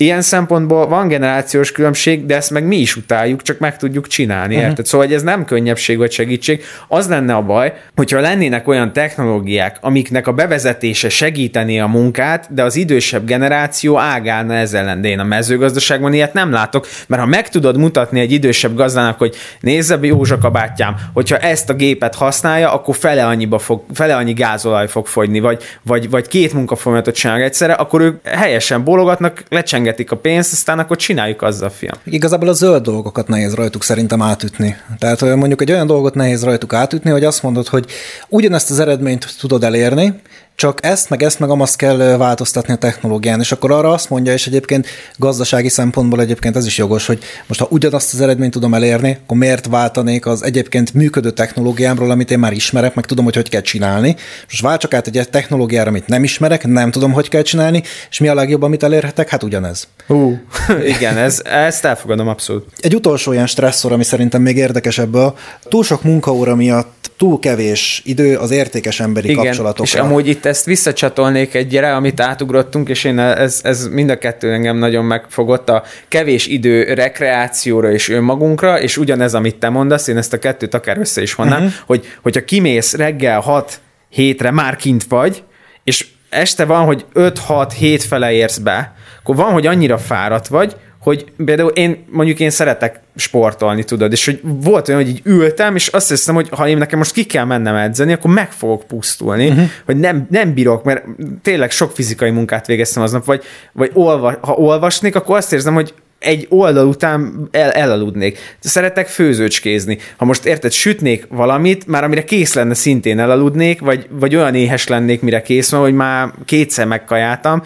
Ilyen szempontból van generációs különbség, de ezt meg mi is utáljuk, csak meg tudjuk csinálni, uh-huh. érted? Szóval hogy ez nem könnyebbség vagy segítség. Az lenne a baj, hogyha lennének olyan technológiák, amiknek a bevezetése segíteni a munkát, de az idősebb generáció ágálna ezzel ellen. De én a mezőgazdaságban ilyet nem látok, mert ha meg tudod mutatni egy idősebb gazdának, hogy nézze Józsa kabátjám, hogyha ezt a gépet használja, akkor fele, annyiba fog, fele annyi gázolaj fog fogyni, vagy, vagy, vagy két munkafolyamatot csinálnak egyszerre, akkor ők helyesen bólogatnak, lecseng rengetik a pénzt, aztán akkor csináljuk azzal, fiam.
Igazából a zöld dolgokat nehéz rajtuk szerintem átütni. Tehát mondjuk egy olyan dolgot nehéz rajtuk átütni, hogy azt mondod, hogy ugyanezt az eredményt tudod elérni, csak ezt, meg ezt, meg amazt kell változtatni a technológián, és akkor arra azt mondja, és egyébként gazdasági szempontból egyébként ez is jogos, hogy most ha ugyanazt az eredményt tudom elérni, akkor miért váltanék az egyébként működő technológiámról, amit én már ismerek, meg tudom, hogy hogy kell csinálni. Most váltsak át egy technológiára, amit nem ismerek, nem tudom, hogy kell csinálni, és mi a legjobb, amit elérhetek? Hát ugyanez.
Hú, igen, ez, ezt elfogadom abszolút.
Egy utolsó ilyen stresszor, ami szerintem még érdekes ebből, túl sok munkaóra miatt túl kevés idő az értékes emberi Igen, kapcsolatokra.
és amúgy itt ezt visszacsatolnék egyre, amit átugrottunk, és én ez, ez mind a kettő engem nagyon megfogott, a kevés idő rekreációra és önmagunkra, és ugyanez, amit te mondasz, én ezt a kettőt akár össze is vonnám, uh-huh. hogy, hogyha kimész reggel 6 hétre, már kint vagy, és este van, hogy 5-6-7 fele érsz be, akkor van, hogy annyira fáradt vagy, hogy például én mondjuk én szeretek sportolni, tudod, és hogy volt olyan, hogy így ültem, és azt hiszem, hogy ha én nekem most ki kell mennem edzeni, akkor meg fogok pusztulni, uh-huh. hogy nem, nem bírok, mert tényleg sok fizikai munkát végeztem aznap, vagy, vagy olva, ha olvasnék, akkor azt érzem, hogy egy oldal után el, elaludnék. Szeretek főzőcskézni. Ha most érted, sütnék valamit, már amire kész lenne, szintén elaludnék, vagy, vagy olyan éhes lennék, mire kész van, hogy már kétszer megkajáltam,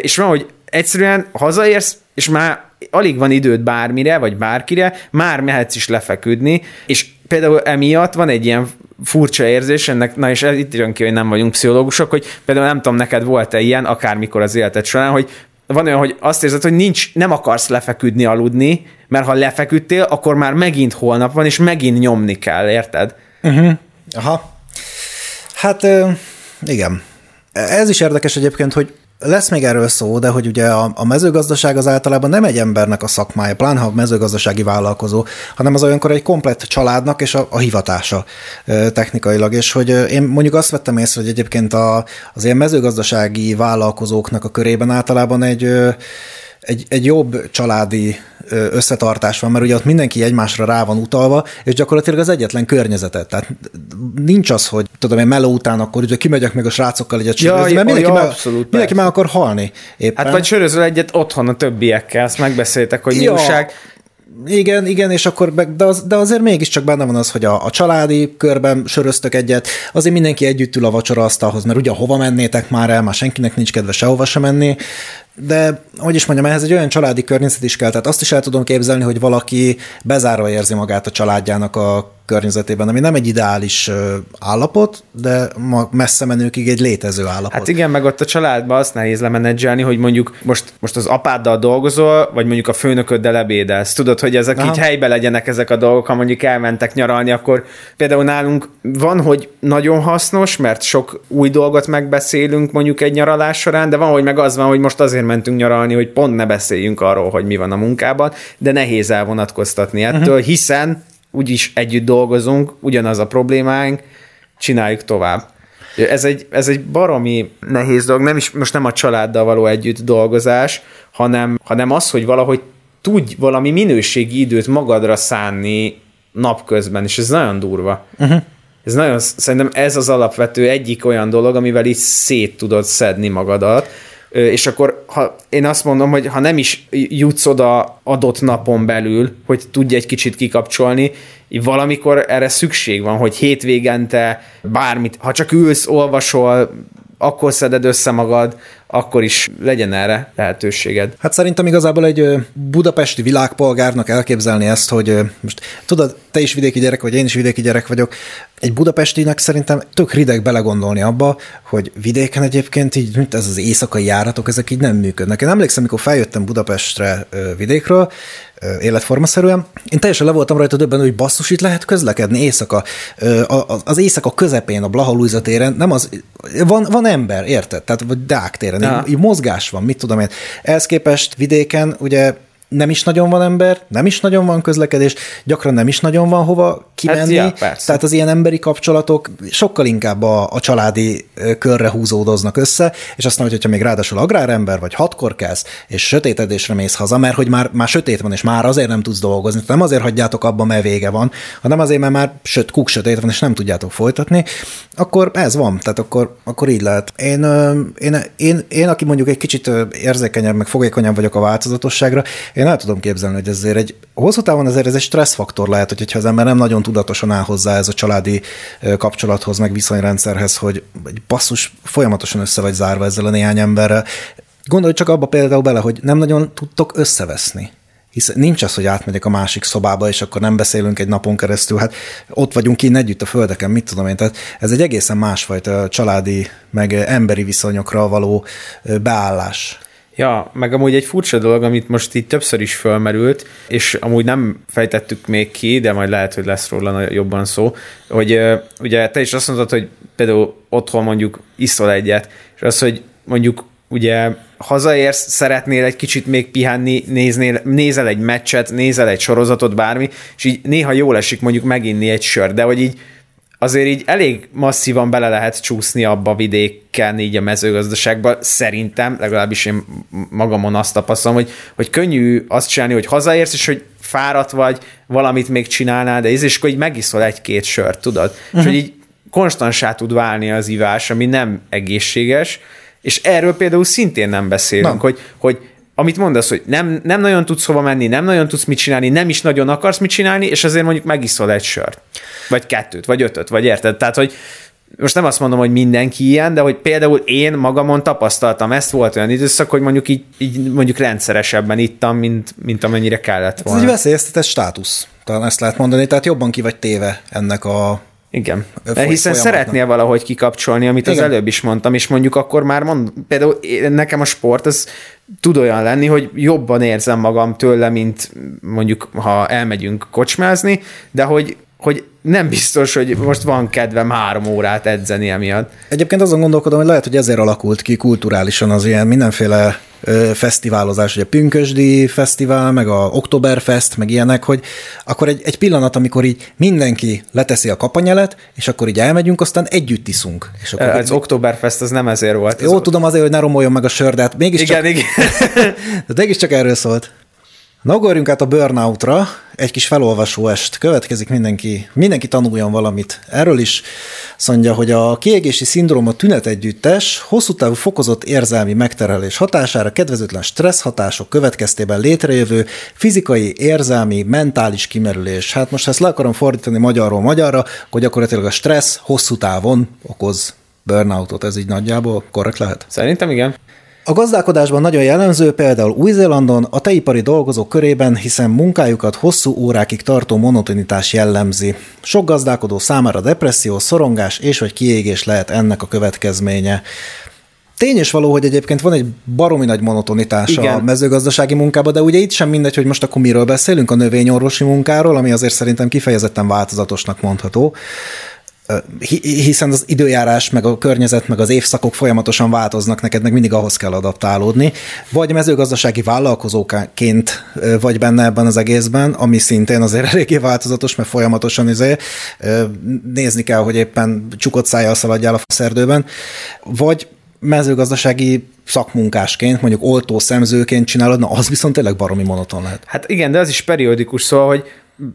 és van, hogy egyszerűen hazaérsz, és már alig van időd bármire, vagy bárkire, már mehetsz is lefeküdni, és például emiatt van egy ilyen furcsa érzés, ennek, na és itt jön ki, hogy nem vagyunk pszichológusok, hogy például nem tudom, neked volt-e ilyen, akármikor az életed során, hogy van olyan, hogy azt érzed, hogy nincs, nem akarsz lefeküdni, aludni, mert ha lefeküdtél, akkor már megint holnap van, és megint nyomni kell, érted?
Uh-huh. Aha. Hát igen. Ez is érdekes egyébként, hogy lesz még erről szó, de hogy ugye a, a mezőgazdaság az általában nem egy embernek a szakmája, pláne ha mezőgazdasági vállalkozó, hanem az olyankor egy komplett családnak és a, a hivatása technikailag, és hogy én mondjuk azt vettem észre, hogy egyébként a, az ilyen mezőgazdasági vállalkozóknak a körében általában egy egy, egy jobb családi összetartás van, mert ugye ott mindenki egymásra rá van utalva, és gyakorlatilag az egyetlen környezetet. Tehát nincs az, hogy tudom én meló után akkor ugye kimegyek meg a srácokkal egyet ja, mert mindenki, ja, meg, abszolút, mindenki meg akar halni.
Éppen. Hát vagy sörözöl egyet otthon a többiekkel, azt megbeszéltek, hogy ja.
Igen, igen, és akkor, de, az, de azért mégiscsak benne van az, hogy a, a családi körben söröztök egyet, azért mindenki együtt ül a vacsora asztalhoz, mert ugye hova mennétek már el, már senkinek nincs kedve sehova sem menni, de hogy is mondjam, ehhez egy olyan családi környezet is kell, tehát azt is el tudom képzelni, hogy valaki bezárva érzi magát a családjának a környezetében, ami nem egy ideális állapot, de ma messze menőkig egy létező állapot.
Hát igen, meg ott a családban azt nehéz lemenedzselni, hogy mondjuk most, most az apáddal dolgozol, vagy mondjuk a főnököddel ebédelsz. Tudod, hogy ezek Aha. így helybe legyenek ezek a dolgok, ha mondjuk elmentek nyaralni, akkor például nálunk van, hogy nagyon hasznos, mert sok új dolgot megbeszélünk mondjuk egy nyaralás során, de van, hogy meg az van, hogy most azért mentünk nyaralni, hogy pont ne beszéljünk arról, hogy mi van a munkában, de nehéz elvonatkoztatni ettől, uh-huh. hiszen úgyis együtt dolgozunk, ugyanaz a problémáink, csináljuk tovább. Ez egy, ez egy baromi nehéz dolog, nem is, most nem a családdal való együtt dolgozás, hanem, hanem az, hogy valahogy tudj valami minőségi időt magadra szánni napközben, és ez nagyon durva. Uh-huh. Ez nagyon, szerintem ez az alapvető egyik olyan dolog, amivel így szét tudod szedni magadat, és akkor ha én azt mondom, hogy ha nem is jutsz oda adott napon belül, hogy tudj egy kicsit kikapcsolni, valamikor erre szükség van, hogy hétvégente bármit, ha csak ülsz, olvasol, akkor szeded össze magad, akkor is legyen erre lehetőséged.
Hát szerintem igazából egy budapesti világpolgárnak elképzelni ezt, hogy most tudod, te is vidéki gyerek vagy, én is vidéki gyerek vagyok, egy budapestinek szerintem tök rideg belegondolni abba, hogy vidéken egyébként így, mint ez az éjszakai járatok, ezek így nem működnek. Én emlékszem, amikor feljöttem Budapestre vidékről, életformaszerűen. Én teljesen le voltam rajta döbben, hogy basszus, itt lehet közlekedni éjszaka. Az éjszaka közepén, a Blaha téren, nem az, van, van ember, érted? Tehát vagy Deák téren. Így, így mozgás van, mit tudom én. Ehhez képest vidéken ugye nem is nagyon van ember, nem is nagyon van közlekedés, gyakran nem is nagyon van hova kimenni. Hát, ja, tehát az ilyen emberi kapcsolatok sokkal inkább a, a családi körre húzódoznak össze, és aztán, hogyha még ráadásul agrárember vagy hatkor kelsz, és sötétedésre mész haza, mert hogy már, már sötét van, és már azért nem tudsz dolgozni, tehát nem azért hagyjátok abba, mert vége van, hanem azért, mert már söt, kuk sötét van, és nem tudjátok folytatni, akkor ez van, tehát akkor, akkor így lehet. Én, én, én, én, aki mondjuk egy kicsit érzékenyebb, meg fogékonyabb vagyok a változatosságra, én el tudom képzelni, hogy ezért egy hosszú távon azért ez egy stresszfaktor lehet, hogyha az ember nem nagyon tudatosan áll hozzá ez a családi kapcsolathoz, meg viszonyrendszerhez, hogy egy basszus folyamatosan össze vagy zárva ezzel a néhány emberrel. Gondolj csak abba például bele, hogy nem nagyon tudtok összeveszni hisz nincs az, hogy átmegyek a másik szobába, és akkor nem beszélünk egy napon keresztül, hát ott vagyunk innen együtt a földeken, mit tudom én, tehát ez egy egészen másfajta családi, meg emberi viszonyokra való beállás.
Ja, meg amúgy egy furcsa dolog, amit most itt többször is fölmerült, és amúgy nem fejtettük még ki, de majd lehet, hogy lesz róla jobban szó, hogy ugye te is azt mondtad, hogy például otthon mondjuk iszol egyet, és az, hogy mondjuk ugye hazaérsz, szeretnél egy kicsit még pihenni, néznél, nézel egy meccset, nézel egy sorozatot, bármi, és így néha jól esik mondjuk meginni egy sör, de hogy így azért így elég masszívan bele lehet csúszni abba vidéken, így a mezőgazdaságba, szerintem, legalábbis én magamon azt tapasztalom, hogy, hogy könnyű azt csinálni, hogy hazaérsz, és hogy fáradt vagy, valamit még csinálnál, de és akkor így megiszol egy-két sört, tudod? Uh-huh. És mhm. hogy így konstansá tud válni az ivás, ami nem egészséges, és erről például szintén nem beszélünk, nem. hogy, hogy amit mondasz, hogy nem, nem nagyon tudsz hova menni, nem nagyon tudsz mit csinálni, nem is nagyon akarsz mit csinálni, és azért mondjuk megiszol egy sört. Vagy kettőt, vagy ötöt, vagy érted? Tehát, hogy most nem azt mondom, hogy mindenki ilyen, de hogy például én magamon tapasztaltam ezt, volt olyan időszak, hogy mondjuk így, így mondjuk rendszeresebben ittam, mint, mint amennyire kellett volna.
Ez egy veszélyeztetett státusz, talán ezt lehet mondani, tehát jobban ki vagy téve ennek a
igen. Foly- Hiszen szeretnél valahogy kikapcsolni, amit Igen. az előbb is mondtam, és mondjuk akkor már mond, például nekem a sport, az tud olyan lenni, hogy jobban érzem magam tőle, mint mondjuk, ha elmegyünk kocsmázni, de hogy hogy nem biztos, hogy most van kedvem három órát edzeni emiatt.
Egyébként azon gondolkodom, hogy lehet, hogy ezért alakult ki kulturálisan az ilyen mindenféle fesztiválozás, ugye a Pünkösdi Fesztivál, meg a Oktoberfest, meg ilyenek, hogy akkor egy, egy pillanat, amikor így mindenki leteszi a kapanyelet, és akkor így elmegyünk, aztán együtt iszunk. És
akkor az így... Oktoberfest az nem ezért volt.
Jó, tudom azért, hogy ne romoljon meg a sör, de hát
mégiscsak... Igen, igen.
de mégiscsak erről szólt. Na, ugorjunk át a burnoutra, egy kis felolvasó est következik, mindenki, mindenki tanuljon valamit. Erről is azt mondja, hogy a kiégési szindróma tünet együttes hosszú távú fokozott érzelmi megterhelés hatására kedvezőtlen stressz hatások következtében létrejövő fizikai, érzelmi, mentális kimerülés. Hát most ezt le akarom fordítani magyarról magyarra, hogy gyakorlatilag a stressz hosszú távon okoz burnoutot, ez így nagyjából korrekt lehet?
Szerintem igen.
A gazdálkodásban nagyon jellemző például Új-Zélandon a teipari dolgozók körében, hiszen munkájukat hosszú órákig tartó monotonitás jellemzi. Sok gazdálkodó számára depresszió, szorongás és vagy kiégés lehet ennek a következménye. Tény is való, hogy egyébként van egy baromi nagy monotonitás Igen. a mezőgazdasági munkában, de ugye itt sem mindegy, hogy most akkor miről beszélünk, a növényorvosi munkáról, ami azért szerintem kifejezetten változatosnak mondható hiszen az időjárás, meg a környezet, meg az évszakok folyamatosan változnak, neked meg mindig ahhoz kell adaptálódni. Vagy mezőgazdasági vállalkozóként vagy benne ebben az egészben, ami szintén azért eléggé változatos, mert folyamatosan izé, nézni kell, hogy éppen csukott szájjal szaladjál a szerdőben, vagy mezőgazdasági szakmunkásként, mondjuk oltó szemzőként csinálod, na az viszont tényleg baromi monoton lehet.
Hát igen, de az is periódikus, szóval, hogy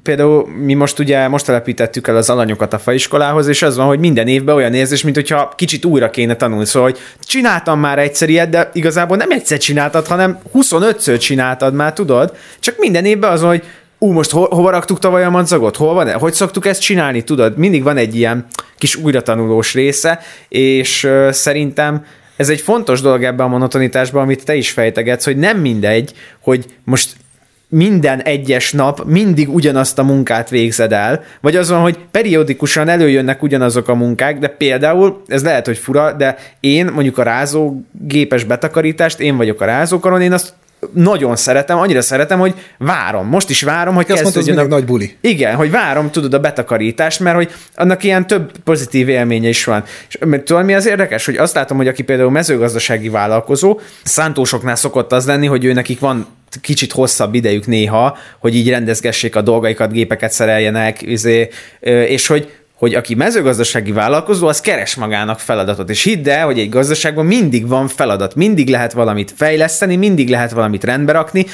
például mi most ugye most telepítettük el az alanyokat a faiskolához, és az van, hogy minden évben olyan érzés, mint hogyha kicsit újra kéne tanulni. Szóval, hogy csináltam már egyszer ilyet, de igazából nem egyszer csináltad, hanem 25-ször csináltad már, tudod? Csak minden évben az, hogy ú, most ho- hova raktuk tavaly a madzagot? Hol van? Hogy szoktuk ezt csinálni? Tudod, mindig van egy ilyen kis újratanulós része, és uh, szerintem ez egy fontos dolog ebben a monotonitásban, amit te is fejtegetsz, hogy nem mindegy, hogy most minden egyes nap mindig ugyanazt a munkát végzed el, vagy azon, hogy periódikusan előjönnek ugyanazok a munkák, de például, ez lehet, hogy fura, de én mondjuk a rázógépes betakarítást, én vagyok a rázókaron, én azt nagyon szeretem, annyira szeretem, hogy várom. Most is várom, hogy
kezdődjön a... nagy buli.
Igen, hogy várom, tudod, a betakarítást, mert hogy annak ilyen több pozitív élménye is van. És tudod, mi az érdekes? Hogy azt látom, hogy aki például mezőgazdasági vállalkozó, szántósoknál szokott az lenni, hogy ő nekik van kicsit hosszabb idejük néha, hogy így rendezgessék a dolgaikat, gépeket szereljenek, izé, és hogy hogy aki mezőgazdasági vállalkozó, az keres magának feladatot. És hidd el, hogy egy gazdaságban mindig van feladat, mindig lehet valamit fejleszteni, mindig lehet valamit rendbe rakni.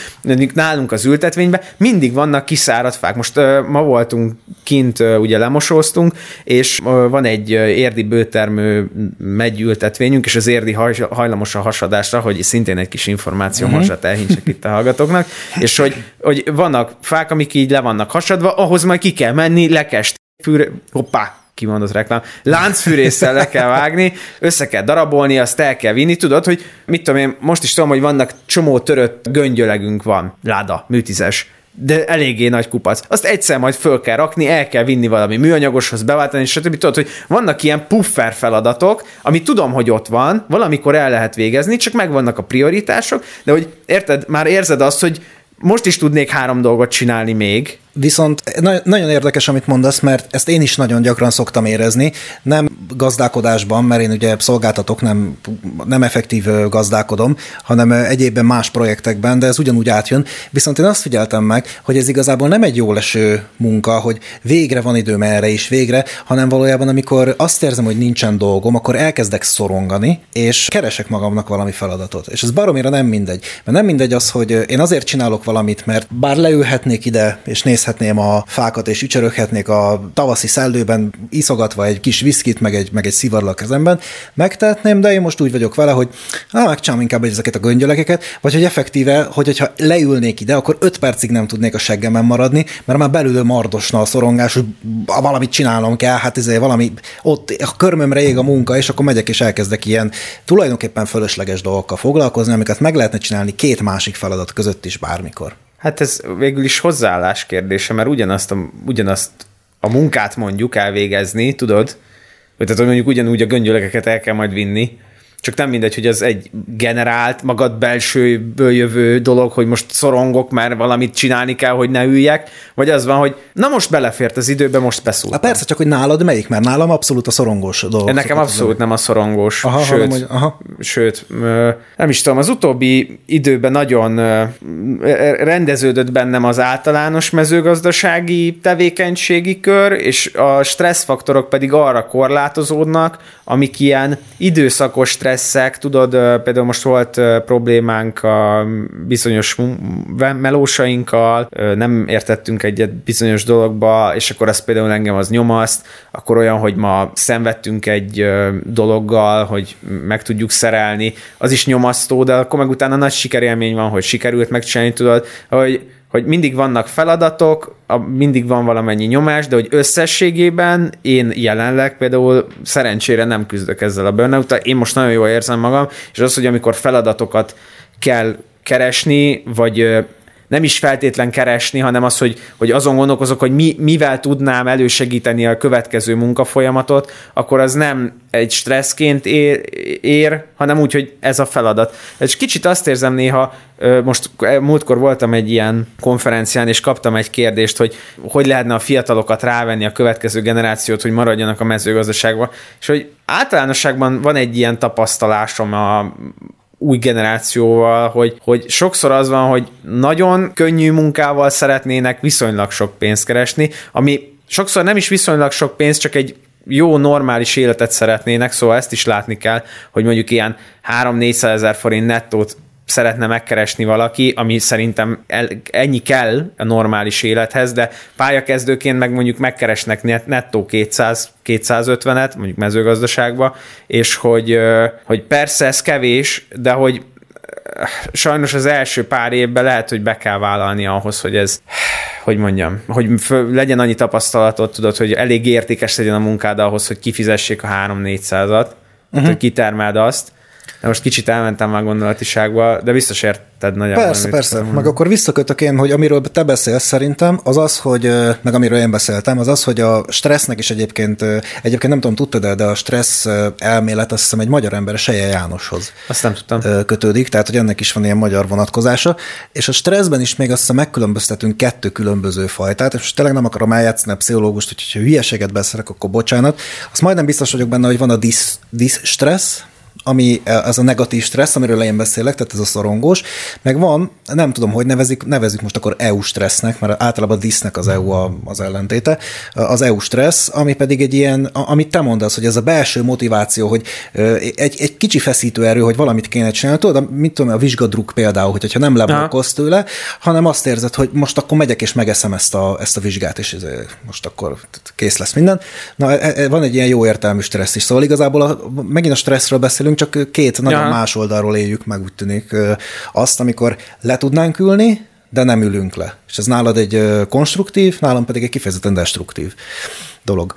Nálunk az ültetvényben mindig vannak kiszáradt fák. Most uh, ma voltunk kint, uh, ugye lemosóztunk, és uh, van egy érdi bőtermő megyültetvényünk, és az érdi haj, hajlamos a hasadásra, hogy szintén egy kis információ uh-huh. hasat elhintsek itt a hallgatóknak, és hogy, hogy vannak fák, amik így le vannak hasadva, ahhoz majd ki kell menni, lekest fűre, hoppá, kimondott reklám, láncfűrészsel le kell vágni, össze kell darabolni, azt el kell vinni, tudod, hogy mit tudom én, most is tudom, hogy vannak csomó törött göngyölegünk van, láda, műtizes, de eléggé nagy kupac. Azt egyszer majd föl kell rakni, el kell vinni valami műanyagoshoz beváltani, stb. Tudod, hogy vannak ilyen puffer feladatok, ami tudom, hogy ott van, valamikor el lehet végezni, csak megvannak a prioritások, de hogy érted, már érzed azt, hogy most is tudnék három dolgot csinálni még,
Viszont na- nagyon érdekes, amit mondasz, mert ezt én is nagyon gyakran szoktam érezni. Nem gazdálkodásban, mert én ugye szolgáltatok, nem, nem effektív gazdálkodom, hanem egyébben más projektekben, de ez ugyanúgy átjön. Viszont én azt figyeltem meg, hogy ez igazából nem egy jó leső munka, hogy végre van időm erre is, végre, hanem valójában amikor azt érzem, hogy nincsen dolgom, akkor elkezdek szorongani, és keresek magamnak valami feladatot. És ez baromira nem mindegy. Mert nem mindegy az, hogy én azért csinálok valamit, mert bár leülhetnék ide, és néz nézhetném a fákat, és ücsöröghetnék a tavaszi szellőben, iszogatva egy kis viszkit, meg egy, meg egy szivarla a kezemben, megtehetném, de én most úgy vagyok vele, hogy á, megcsinálom inkább ezeket a göngyölekeket, vagy hogy effektíve, hogy, hogyha leülnék ide, akkor öt percig nem tudnék a seggemen maradni, mert már belül mardosna a szorongás, hogy valamit csinálnom kell, hát ez valami, ott a körmömre ég a munka, és akkor megyek és elkezdek ilyen tulajdonképpen fölösleges dolgokkal foglalkozni, amiket meg lehetne csinálni két másik feladat között is bármikor.
Hát ez végül is hozzáállás kérdése, mert ugyanazt a, ugyanazt a munkát mondjuk elvégezni, tudod, vagy tehát mondjuk ugyanúgy a göngyölekeket el kell majd vinni, csak nem mindegy, hogy az egy generált, magad belsőből jövő dolog, hogy most szorongok, mert valamit csinálni kell, hogy ne üljek, vagy az van, hogy na most belefért az időbe, most beszúltam.
Hát persze, csak hogy nálad melyik, mert nálam abszolút a szorongós dolog.
Nekem abszolút nem a szorongós, aha, sőt, hallom, hogy, aha. sőt, nem is tudom, az utóbbi időben nagyon rendeződött bennem az általános mezőgazdasági tevékenységi kör, és a stresszfaktorok pedig arra korlátozódnak, amik ilyen időszakos stressz stresszek, tudod, például most volt problémánk a bizonyos melósainkkal, nem értettünk egyet bizonyos dologba, és akkor az például engem az nyomaszt, akkor olyan, hogy ma szenvedtünk egy dologgal, hogy meg tudjuk szerelni, az is nyomasztó, de akkor meg utána nagy sikerélmény van, hogy sikerült megcsinálni, tudod, hogy hogy mindig vannak feladatok, a, mindig van valamennyi nyomás, de hogy összességében én jelenleg például szerencsére nem küzdök ezzel a burnout én most nagyon jól érzem magam, és az, hogy amikor feladatokat kell keresni, vagy nem is feltétlen keresni, hanem az, hogy, hogy azon gondolkozok, hogy mi, mivel tudnám elősegíteni a következő munkafolyamatot, akkor az nem egy stresszként ér, ér, hanem úgy, hogy ez a feladat. És kicsit azt érzem néha, most múltkor voltam egy ilyen konferencián, és kaptam egy kérdést, hogy hogy lehetne a fiatalokat rávenni a következő generációt, hogy maradjanak a mezőgazdaságban, és hogy általánosságban van egy ilyen tapasztalásom a új generációval, hogy, hogy sokszor az van, hogy nagyon könnyű munkával szeretnének viszonylag sok pénzt keresni, ami sokszor nem is viszonylag sok pénz, csak egy jó, normális életet szeretnének, szóval ezt is látni kell, hogy mondjuk ilyen 3-400 ezer forint nettót szeretne megkeresni valaki, ami szerintem el, ennyi kell a normális élethez, de pályakezdőként meg mondjuk megkeresnek nettó 200 250-et, mondjuk mezőgazdaságba, és hogy, hogy persze ez kevés, de hogy sajnos az első pár évben lehet, hogy be kell vállalni ahhoz, hogy ez, hogy mondjam, hogy föl, legyen annyi tapasztalatot, tudod, hogy elég értékes legyen a munkád ahhoz, hogy kifizessék a 3-400-at, uh-huh. hogy kitermeld azt, de most kicsit elmentem már gondolatiságba, de biztos érted nagyjából.
Persze, persze. Tudom. Meg akkor visszakötök én, hogy amiről te beszélsz szerintem, az az, hogy, meg amiről én beszéltem, az az, hogy a stressznek is egyébként, egyébként nem tudom, tudtad de, de a stressz elmélet azt hiszem egy magyar ember, Seje Jánoshoz
azt nem tudtam.
kötődik, tehát hogy ennek is van ilyen magyar vonatkozása, és a stresszben is még azt hiszem megkülönböztetünk kettő különböző fajtát, és most tényleg nem akarom eljátszani a pszichológust, hogy ha hülyeséget beszélek, akkor bocsánat. Azt majdnem biztos vagyok benne, hogy van a disz, disz stressz, ami az a negatív stressz, amiről én beszélek, tehát ez a szorongós, meg van, nem tudom, hogy nevezik, nevezik most akkor EU stressznek, mert általában disznek az EU a, az ellentéte, az EU stressz, ami pedig egy ilyen, amit te mondasz, hogy ez a belső motiváció, hogy egy, egy kicsi feszítő erő, hogy valamit kéne csinálni, tudod, mit tudom, a vizsgadruk például, hogyha nem leblokkolsz tőle, hanem azt érzed, hogy most akkor megyek és megeszem ezt a, ezt a vizsgát, és ez, most akkor kész lesz minden. Na, e, e, van egy ilyen jó értelmű stressz is, szóval igazából a, megint a stresszről beszélünk, beszélünk, csak két nagyon ja. más oldalról éljük meg, úgy tűnik. Azt, amikor le tudnánk ülni, de nem ülünk le. És ez nálad egy konstruktív, nálam pedig egy kifejezetten destruktív dolog.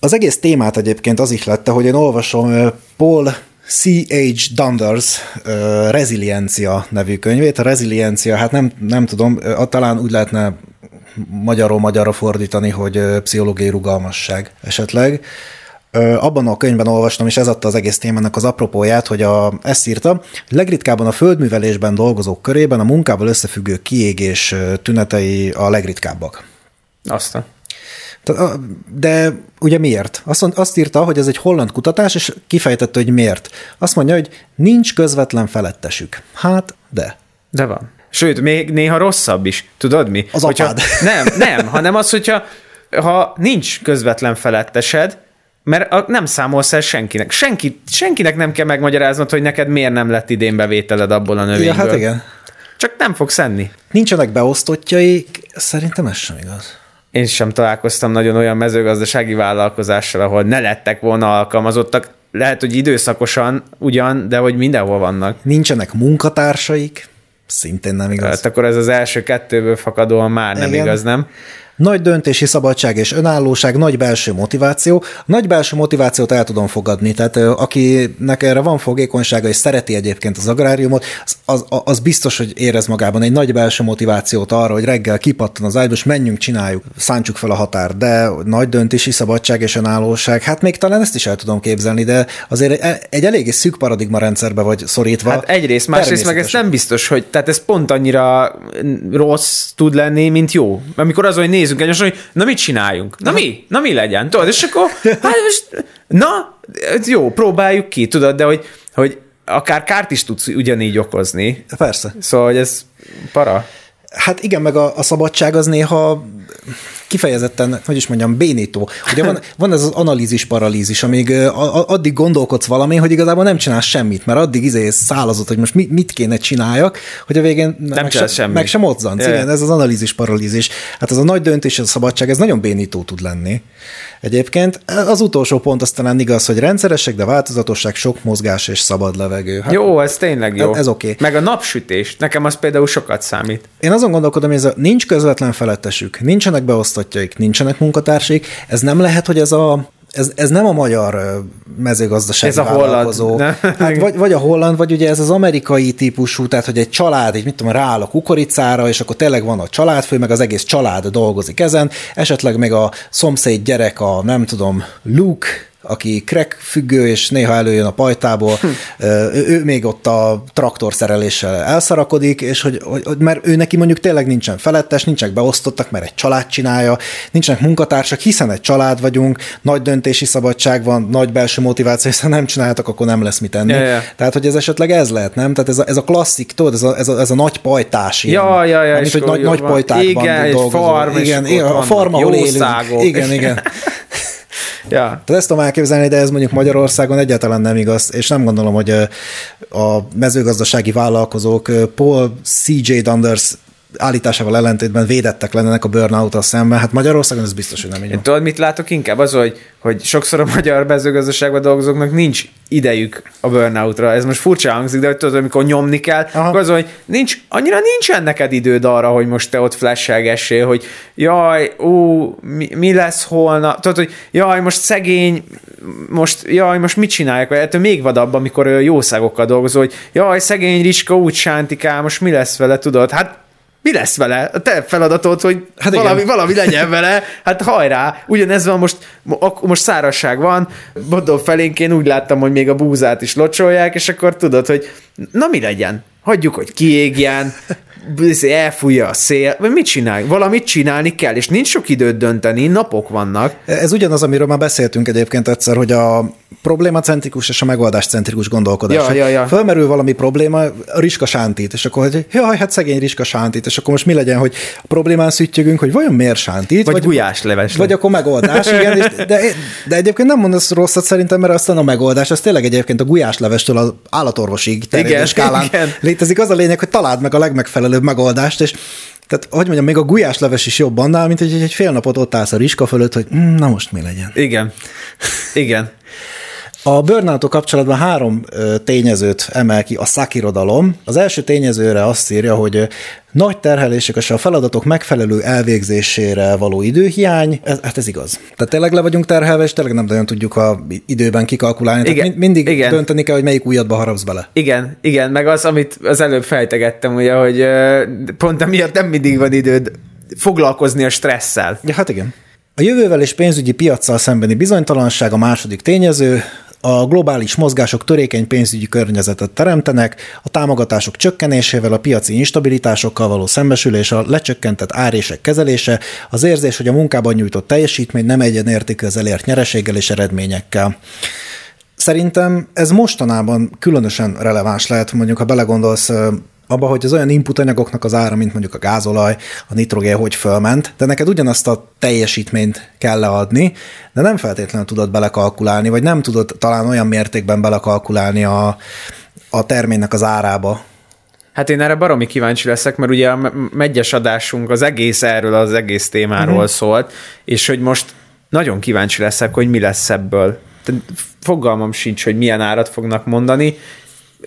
Az egész témát egyébként az ihlette, hogy én olvasom Paul C.H. Dunders uh, Reziliencia nevű könyvét. A reziliencia, hát nem, nem tudom, talán úgy lehetne magyarról magyarra fordítani, hogy pszichológiai rugalmasság esetleg abban a könyvben olvastam, és ez adta az egész témának az apropóját, hogy a, ezt írta, legritkábban a földművelésben dolgozók körében a munkával összefüggő kiégés tünetei a legritkábbak.
Aztán.
De ugye miért? Azt, azt írta, hogy ez egy holland kutatás, és kifejtette, hogy miért. Azt mondja, hogy nincs közvetlen felettesük. Hát, de.
De van. Sőt, még néha rosszabb is. Tudod mi?
Az hogyha, apád.
Nem, nem, hanem az, hogyha ha nincs közvetlen felettesed, mert a, nem számolsz el senkinek. Senki, senkinek nem kell megmagyaráznod, hogy neked miért nem lett idén bevételed abból a növényből.
Ja, hát igen.
Csak nem fogsz enni.
Nincsenek beosztottjaik, Szerintem ez sem igaz.
Én sem találkoztam nagyon olyan mezőgazdasági vállalkozással, ahol ne lettek volna alkalmazottak. Lehet, hogy időszakosan ugyan, de hogy mindenhol vannak.
Nincsenek munkatársaik, szintén nem igaz.
Hát akkor ez az első kettőből fakadóan már nem Igen. igaz, nem?
Nagy döntési szabadság és önállóság, nagy belső motiváció. Nagy belső motivációt el tudom fogadni, tehát akinek erre van fogékonysága és szereti egyébként az agráriumot, az, az, az biztos, hogy érez magában egy nagy belső motivációt arra, hogy reggel kipattan az ágyba, és menjünk, csináljuk, szántsuk fel a határ. De nagy döntési szabadság és önállóság, hát még talán ezt is el tudom képzelni, de azért egy, egy eléggé szűk paradigma rendszerbe vagy szorítva.
Hát egyrészt, másrészt meg ez nem biztos, hogy tehát ez pont annyira rossz tud lenni, mint jó. Amikor az, hogy nézzünk egymásra, hogy na mit csináljunk? Na mi? Na mi legyen? Tudod, és akkor, hát most, na, jó, próbáljuk ki, tudod, de hogy, hogy akár kárt is tudsz ugyanígy okozni.
Persze.
Szóval, hogy ez para.
Hát igen, meg a, a szabadság az néha kifejezetten, hogy is mondjam, bénító. Ugye van, van ez az analízis paralízis, amíg addig gondolkodsz valami, hogy igazából nem csinálsz semmit, mert addig izé szálazott, hogy most mit, mit kéne csináljak, hogy a végén
nem meg, se,
semmi. meg sem mozzansz. Igen, ez az analízis paralízis. Hát ez a nagy döntés, ez a szabadság, ez nagyon bénító tud lenni. Egyébként az utolsó pont aztán igaz, hogy rendszeresek, de változatosság, sok mozgás és szabad levegő.
Hát jó, ez tényleg jó.
Ez, ez oké. Okay.
Meg a napsütés, nekem az például sokat számít.
Én azon gondolkodom, hogy ez a, nincs közvetlen felettesük, nincsenek beosztottjaik, nincsenek munkatársaik, ez nem lehet, hogy ez a ez, ez nem a magyar mezőgazdasági ez a vállalkozó. Holland. Hát vagy, vagy a holland, vagy ugye ez az amerikai típusú, tehát hogy egy család, egy mit tudom, rááll a kukoricára, és akkor tényleg van a családfő, meg az egész család dolgozik ezen, esetleg még a szomszéd gyerek, a nem tudom, Luke, aki crack függő, és néha előjön a pajtából, hm. ő, ő még ott a traktor szereléssel elszarakodik, és hogy, hogy, mert ő neki mondjuk tényleg nincsen felettes, nincsenek beosztottak, mert egy család csinálja, nincsenek munkatársak, hiszen egy család vagyunk, nagy döntési szabadság van, nagy belső motiváció, hiszen nem csináltak, akkor nem lesz mit enni. Ja, ja. Tehát, hogy ez esetleg ez lehet, nem? Tehát ez a, ez a klasszik, tudod, ez a, ez a, ez a nagy pajtás.
Ilyen, ja, ja, ja.
Amit, hogy nagy, nagy pajtákban
igen, dolgozol. Farm,
igen, igen, a farm, ahol élünk. Igen, igen. Ja. Tehát ezt tudom elképzelni, de ez mondjuk Magyarországon egyáltalán nem igaz, és nem gondolom, hogy a mezőgazdasági vállalkozók Paul C.J. Dunders állításával ellentétben védettek lennének a burnout szemben. Hát Magyarországon ez biztos, hogy nem így van.
Tudod, mit látok inkább? Az, hogy, hogy sokszor a magyar mezőgazdaságban dolgozóknak nincs idejük a burnoutra. Ez most furcsa hangzik, de hogy tudod, amikor nyomni kell, Aha. akkor az, hogy nincs, annyira nincsen neked időd arra, hogy most te ott flashelgessél, hogy jaj, ú, mi, mi lesz holnap, tudod, hogy jaj, most szegény, most, jaj, most mit csinálják, vagy ettől még vadabb, amikor jószágokkal dolgozol, hogy jaj, szegény Riska úgy sántikál, most mi lesz vele, tudod? Hát mi lesz vele? A te feladatod, hogy hát valami, valami legyen vele, hát hajrá, ugyanez van most, most szárasság van, Bodó felénk én úgy láttam, hogy még a búzát is locsolják, és akkor tudod, hogy na mi legyen? Hagyjuk, hogy kiégjen, elfújja a szél, vagy mit csinálj? Valamit csinálni kell, és nincs sok időt dönteni, napok vannak.
Ez ugyanaz, amiről már beszéltünk egyébként egyszer, hogy a problémacentrikus és a megoldáscentrikus gondolkodás.
Ja, ja, ja.
Fölmerül valami probléma, a riska sántít, és akkor, hogy jaj, hát szegény riska sántít, és akkor most mi legyen, hogy a problémán szüttyögünk, hogy vajon miért sántít?
Vagy, vagy gulyásleves.
Vagy akkor megoldás, igen, és, de, de egyébként nem mondasz rosszat szerintem, mert aztán a megoldás, az tényleg egyébként a gulyáslevestől az állatorvosig terjedő skálán igen. létezik. Az a lényeg, hogy találd meg a legmegfelelőbb megoldást, és tehát, hogy mondjam, még a gulyásleves is jobb annál, mint hogy egy fél napot ott állsz a riska fölött, hogy mm, na most mi legyen.
Igen. Igen.
A burnout kapcsolatban három tényezőt emel ki a szakirodalom. Az első tényezőre azt írja, hogy nagy terhelések és a feladatok megfelelő elvégzésére való időhiány, ez, hát ez igaz. Tehát tényleg le vagyunk terhelve, és tényleg nem nagyon tudjuk a időben kikalkulálni. Igen, Tehát mindig igen. dönteni kell, hogy melyik újadba harapsz bele.
Igen, igen, meg az, amit az előbb fejtegettem, ugye, hogy pont emiatt nem mindig van időd foglalkozni a stresszel.
Ja, hát igen. A jövővel és pénzügyi piaccal szembeni bizonytalanság a második tényező, a globális mozgások törékeny pénzügyi környezetet teremtenek, a támogatások csökkenésével, a piaci instabilitásokkal való szembesülés, a lecsökkentett árések kezelése, az érzés, hogy a munkában nyújtott teljesítmény nem egyenértékű az elért nyereséggel és eredményekkel. Szerintem ez mostanában különösen releváns lehet, mondjuk ha belegondolsz abba, hogy az olyan input anyagoknak az ára, mint mondjuk a gázolaj, a nitrogén, hogy fölment, de neked ugyanazt a teljesítményt kell leadni, de nem feltétlenül tudod belekalkulálni, vagy nem tudod talán olyan mértékben belekalkulálni a, a terménynek az árába,
Hát én erre baromi kíváncsi leszek, mert ugye a megyes adásunk az egész erről az egész témáról uh-huh. szólt, és hogy most nagyon kíváncsi leszek, hogy mi lesz ebből. Fogalmam sincs, hogy milyen árat fognak mondani,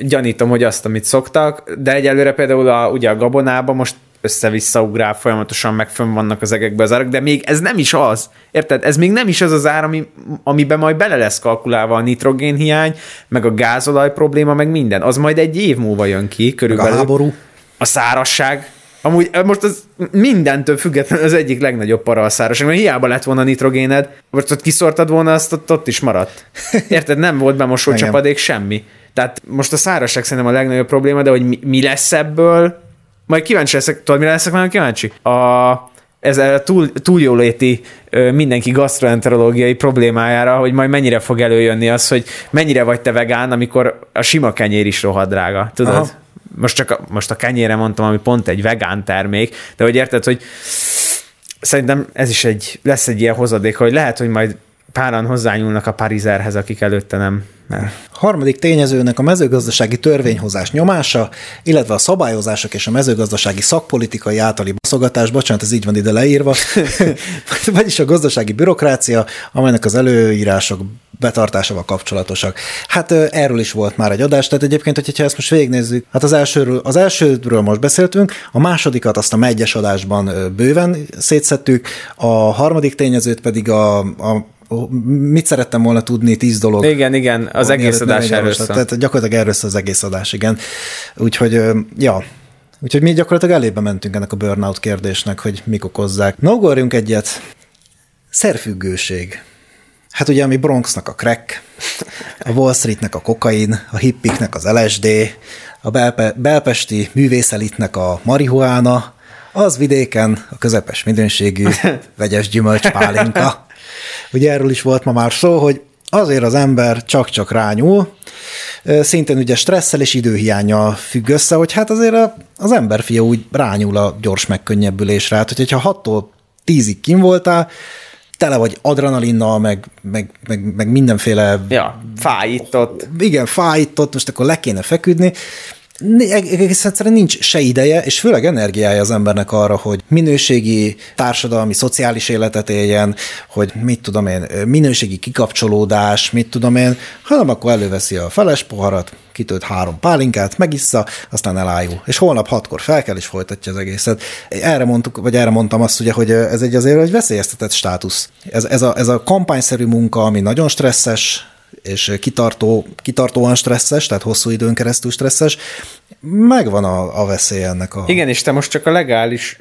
gyanítom, hogy azt, amit szoktak, de egyelőre például a, ugye a gabonában most össze-vissza ugrál, folyamatosan meg fönn vannak az egekbe az árak, de még ez nem is az. Érted? Ez még nem is az az ár, ami, amiben majd bele lesz kalkulálva a nitrogénhiány, meg a gázolaj probléma, meg minden. Az majd egy év múlva jön ki, körülbelül.
Meg a háború.
A szárasság. Amúgy most az mindentől függetlenül az egyik legnagyobb para a szárasság, mert hiába lett volna nitrogéned, most ott kiszortad volna, azt ott, ott is maradt. Érted? Nem volt bemosó csapadék, semmi. Tehát most a szárazság szerintem a legnagyobb probléma, de hogy mi, mi lesz ebből, majd kíváncsi leszek, tudod, mire leszek nagyon kíváncsi? A, ez a túl, túljóléti mindenki gastroenterológiai problémájára, hogy majd mennyire fog előjönni az, hogy mennyire vagy te vegán, amikor a sima kenyér is rohadt drága, tudod? Aha. Most csak a, most a kenyére mondtam, ami pont egy vegán termék, de hogy érted, hogy szerintem ez is egy, lesz egy ilyen hozadék, hogy lehet, hogy majd páran hozzányúlnak a parizerhez, akik előtte nem.
Mert... Harmadik tényezőnek a mezőgazdasági törvényhozás nyomása, illetve a szabályozások és a mezőgazdasági szakpolitikai általi baszogatás, bocsánat, ez így van ide leírva, vagyis a gazdasági bürokrácia, amelynek az előírások betartásával kapcsolatosak. Hát erről is volt már egy adás, tehát egyébként, hogyha ezt most végignézzük, hát az elsőről, az elsőről most beszéltünk, a másodikat azt a megyes adásban bőven szétszettük, a harmadik tényezőt pedig a, a mit szerettem volna tudni, tíz dolog.
Igen, igen, az egész adás erről
Tehát gyakorlatilag erről az egész adás, igen. Úgyhogy, ja, Úgyhogy mi gyakorlatilag elébe mentünk ennek a burnout kérdésnek, hogy mik okozzák. Na, ugorjunk egyet. Szerfüggőség. Hát ugye, ami Bronxnak a crack, a Wall Streetnek a kokain, a hippiknek az LSD, a belpe- belpesti művészelitnek a marihuána, az vidéken a közepes minőségű vegyes gyümölcs pálinka. Ugye erről is volt ma már szó, hogy azért az ember csak-csak rányúl, szintén ugye stresszel és időhiánya függ össze, hogy hát azért az emberfia úgy rányúl a gyors megkönnyebbülésre. Hát, hogyha 6-tól 10-ig kim voltál, tele vagy adrenalinnal, meg, meg, meg, meg mindenféle...
Ja, fájított.
Igen, fájított, most akkor le kéne feküdni, egész egyszerűen nincs se ideje, és főleg energiája az embernek arra, hogy minőségi társadalmi, szociális életet éljen, hogy mit tudom én, minőségi kikapcsolódás, mit tudom én, hanem akkor előveszi a feles poharat, kitölt három pálinkát, megissza, aztán elájul. És holnap hatkor fel kell, és folytatja az egészet. Erre mondtuk, vagy erre mondtam azt ugye, hogy ez egy azért egy veszélyeztetett státusz. Ez, ez, a, ez a kampányszerű munka, ami nagyon stresszes, és kitartó, kitartóan stresszes, tehát hosszú időn keresztül stresszes, megvan a, a veszély ennek a...
Igen, és te most csak a legális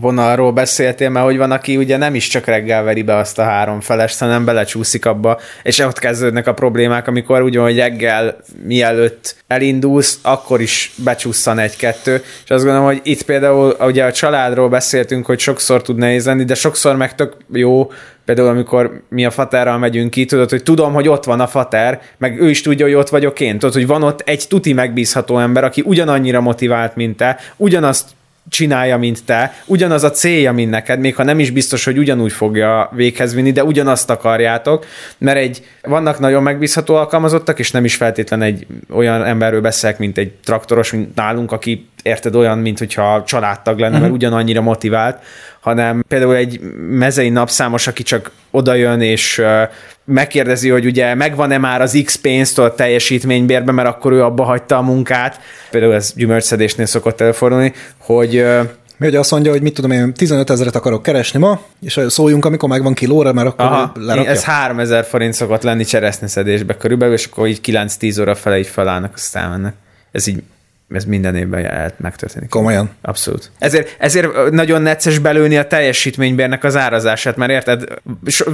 vonalról beszéltél, mert hogy van, aki ugye nem is csak reggel veri be azt a három felest, hanem belecsúszik abba, és ott kezdődnek a problémák, amikor úgy hogy reggel mielőtt elindulsz, akkor is becsusszan egy-kettő, és azt gondolom, hogy itt például ugye a családról beszéltünk, hogy sokszor tud nehéz lenni, de sokszor meg tök jó, például amikor mi a faterral megyünk ki, tudod, hogy tudom, hogy ott van a fater, meg ő is tudja, hogy ott vagyok én, tudod, hogy van ott egy tuti megbízható ember, aki ugyanannyira motivált, mint te, ugyanazt csinálja, mint te, ugyanaz a célja, mint neked, még ha nem is biztos, hogy ugyanúgy fogja véghez vinni, de ugyanazt akarjátok, mert egy, vannak nagyon megbízható alkalmazottak, és nem is feltétlen egy olyan emberről beszélek, mint egy traktoros, mint nálunk, aki érted olyan, mint hogyha családtag lenne, uh-huh. mert mhm. ugyanannyira motivált, hanem például egy mezei napszámos, aki csak odajön és megkérdezi, hogy ugye megvan-e már az X pénztől a teljesítménybérbe, mert akkor ő abba hagyta a munkát. Például ez gyümölcsszedésnél szokott előfordulni, hogy
mi ugye azt mondja, hogy mit tudom én, 15 ezeret akarok keresni ma, és szóljunk, amikor megvan kilóra, mert akkor Aha, lerakja.
Ez 3000 forint szokott lenni cseresznyeszedésbe körülbelül, és akkor így 9-10 óra fele így felállnak, aztán mennek. Ez így ez minden évben megtörténik.
Komolyan?
Abszolút. Ezért, ezért nagyon necces belőni a teljesítménybérnek az árazását, mert érted,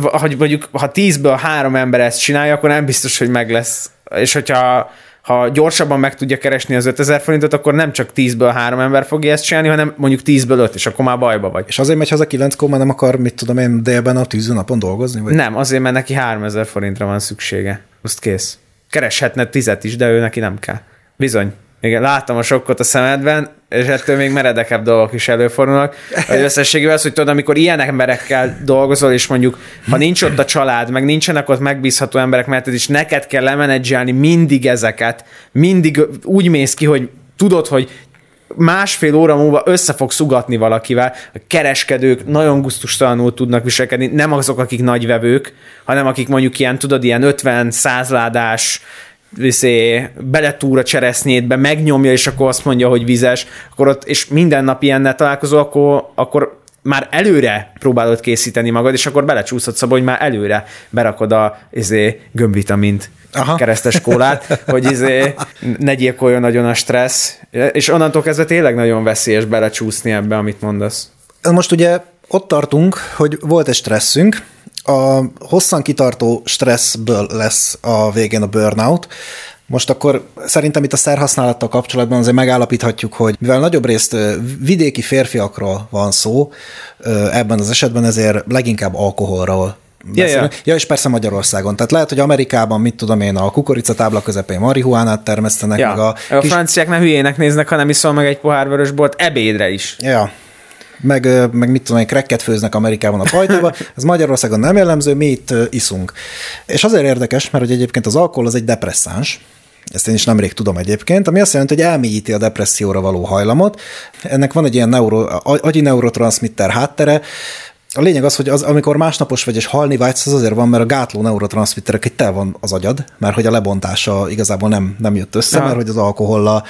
hogy mondjuk, ha tízből három ember ezt csinálja, akkor nem biztos, hogy meg lesz. És hogyha ha gyorsabban meg tudja keresni az 5000 forintot, akkor nem csak 10-ből 3 ember fogja ezt csinálni, hanem mondjuk 10-ből 5, és akkor már bajba vagy.
És azért megy haza 9 mert nem akar, mit tudom én, délben a tűzőnapon dolgozni? Vagy?
Nem, azért, mert neki 3000 forintra van szüksége. Azt kész. Kereshetne tizet is, de ő neki nem kell. Bizony. Igen, láttam a sokkot a szemedben, és ettől még meredekebb dolgok is előfordulnak. Az összességében az, hogy tudod, amikor ilyen emberekkel dolgozol, és mondjuk, ha nincs ott a család, meg nincsenek ott megbízható emberek, mert is neked kell lemenedzselni mindig ezeket, mindig úgy mész ki, hogy tudod, hogy másfél óra múlva össze fog szugatni valakivel. A kereskedők nagyon gusztustalanul tudnak viselkedni, nem azok, akik nagyvevők, hanem akik mondjuk ilyen, tudod, ilyen 50 százládás viszé, beletúr a cseresznyétbe, megnyomja, és akkor azt mondja, hogy vizes, akkor ott, és minden nap ilyennel találkozol, akkor, akkor már előre próbálod készíteni magad, és akkor belecsúszhatsz abba, hogy már előre berakod a izé, gömbvitamint, Aha. keresztes kólát, hogy izé, ne gyilkoljon nagyon a stressz, és onnantól kezdve tényleg nagyon veszélyes belecsúszni ebbe, amit mondasz.
Most ugye ott tartunk, hogy volt egy stresszünk, a hosszan kitartó stresszből lesz a végén a burnout, most akkor szerintem itt a szerhasználattal kapcsolatban azért megállapíthatjuk, hogy mivel nagyobb részt vidéki férfiakról van szó, ebben az esetben ezért leginkább alkoholról Ja, ja. ja, és persze Magyarországon. Tehát lehet, hogy Amerikában, mit tudom én, a kukoricatábla közepén marihuánát termesztenek,
ja.
meg
a... A kis... franciák nem hülyének néznek, hanem iszol meg egy pohár vörösbort ebédre is.
Ja, meg, meg mit tudom krekket főznek Amerikában a pajtóba, ez Magyarországon nem jellemző, mi itt iszunk. És azért érdekes, mert hogy egyébként az alkohol az egy depresszáns, ezt én is nemrég tudom egyébként, ami azt jelenti, hogy elmélyíti a depresszióra való hajlamot. Ennek van egy ilyen neuro, agyi neurotranszmitter háttere, a lényeg az, hogy az, amikor másnapos vagy és halni vágysz, az azért van, mert a gátló neurotranszmitterek itt el van az agyad, mert hogy a lebontása igazából nem, nem jött össze, ja. mert hogy az alkohollal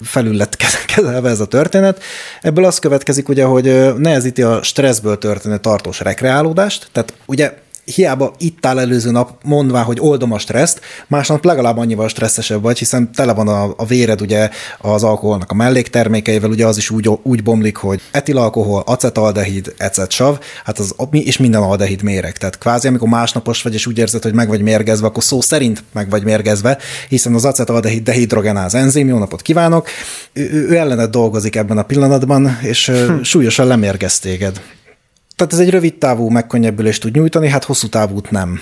felül lett kezelve ez a történet. Ebből az következik ugye, hogy nehezíti a stresszből történő tartós rekreálódást, tehát ugye hiába itt áll előző nap mondvá, hogy oldom a stresszt, másnap legalább annyival stresszesebb vagy, hiszen tele van a, a véred ugye az alkoholnak a melléktermékeivel, ugye az is úgy, úgy bomlik, hogy etilalkohol, acetaldehid, ecetsav, hát az és minden aldehid méreg. Tehát kvázi, amikor másnapos vagy, és úgy érzed, hogy meg vagy mérgezve, akkor szó szerint meg vagy mérgezve, hiszen az acetaldehid dehidrogenáz enzim, jó napot kívánok, ő, ő ellened dolgozik ebben a pillanatban, és hm. súlyosan lemérgez téged. Tehát ez egy rövid távú megkönnyebbülést tud nyújtani, hát hosszú távút nem.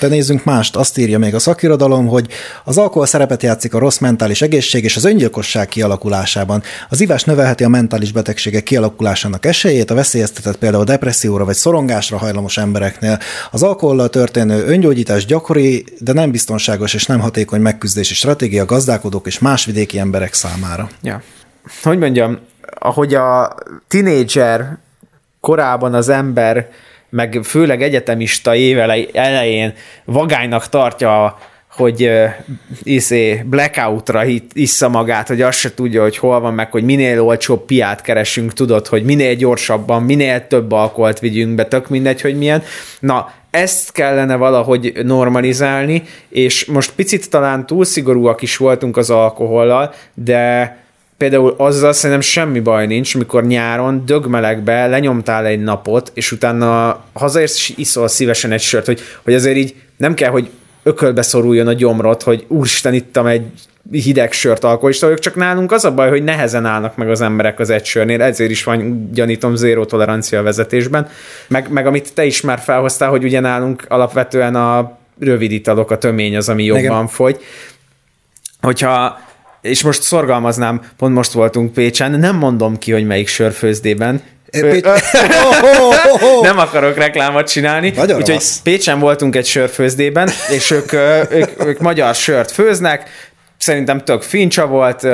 De nézzünk mást, azt írja még a szakirodalom, hogy az alkohol szerepet játszik a rossz mentális egészség és az öngyilkosság kialakulásában. Az ivás növelheti a mentális betegségek kialakulásának esélyét, a veszélyeztetett például depresszióra vagy szorongásra hajlamos embereknél. Az alkohollal történő öngyógyítás gyakori, de nem biztonságos és nem hatékony megküzdési stratégia gazdálkodók és más vidéki emberek számára.
Ja. Hogy mondjam, ahogy a tinédzser korában az ember, meg főleg egyetemista éve elején vagánynak tartja hogy iszé, blackoutra issza magát, hogy azt se tudja, hogy hol van, meg hogy minél olcsóbb piát keresünk, tudod, hogy minél gyorsabban, minél több alkoholt vigyünk be, tök mindegy, hogy milyen. Na, ezt kellene valahogy normalizálni, és most picit talán túl szigorúak is voltunk az alkohollal, de például azzal szerintem semmi baj nincs, mikor nyáron dögmelegbe lenyomtál egy napot, és utána hazaérsz és iszol szívesen egy sört, hogy, hogy azért így nem kell, hogy ökölbe szoruljon a gyomrot, hogy úristen, ittam egy hideg sört alkoholista ők csak nálunk az a baj, hogy nehezen állnak meg az emberek az egy sörnél, ezért is van, gyanítom, zéró tolerancia a vezetésben. Meg, meg amit te is már felhoztál, hogy ugye nálunk alapvetően a rövid italok, a tömény az, ami jobban Igen. fogy. Hogyha és most szorgalmaznám, pont most voltunk Pécsen, nem mondom ki, hogy melyik sörfőzdében, nem akarok reklámot csinálni. Nagyon Úgyhogy rossz. Pécsen voltunk egy sörfőzdében, és ők, ők, ők magyar sört főznek, szerintem tök fincsa volt,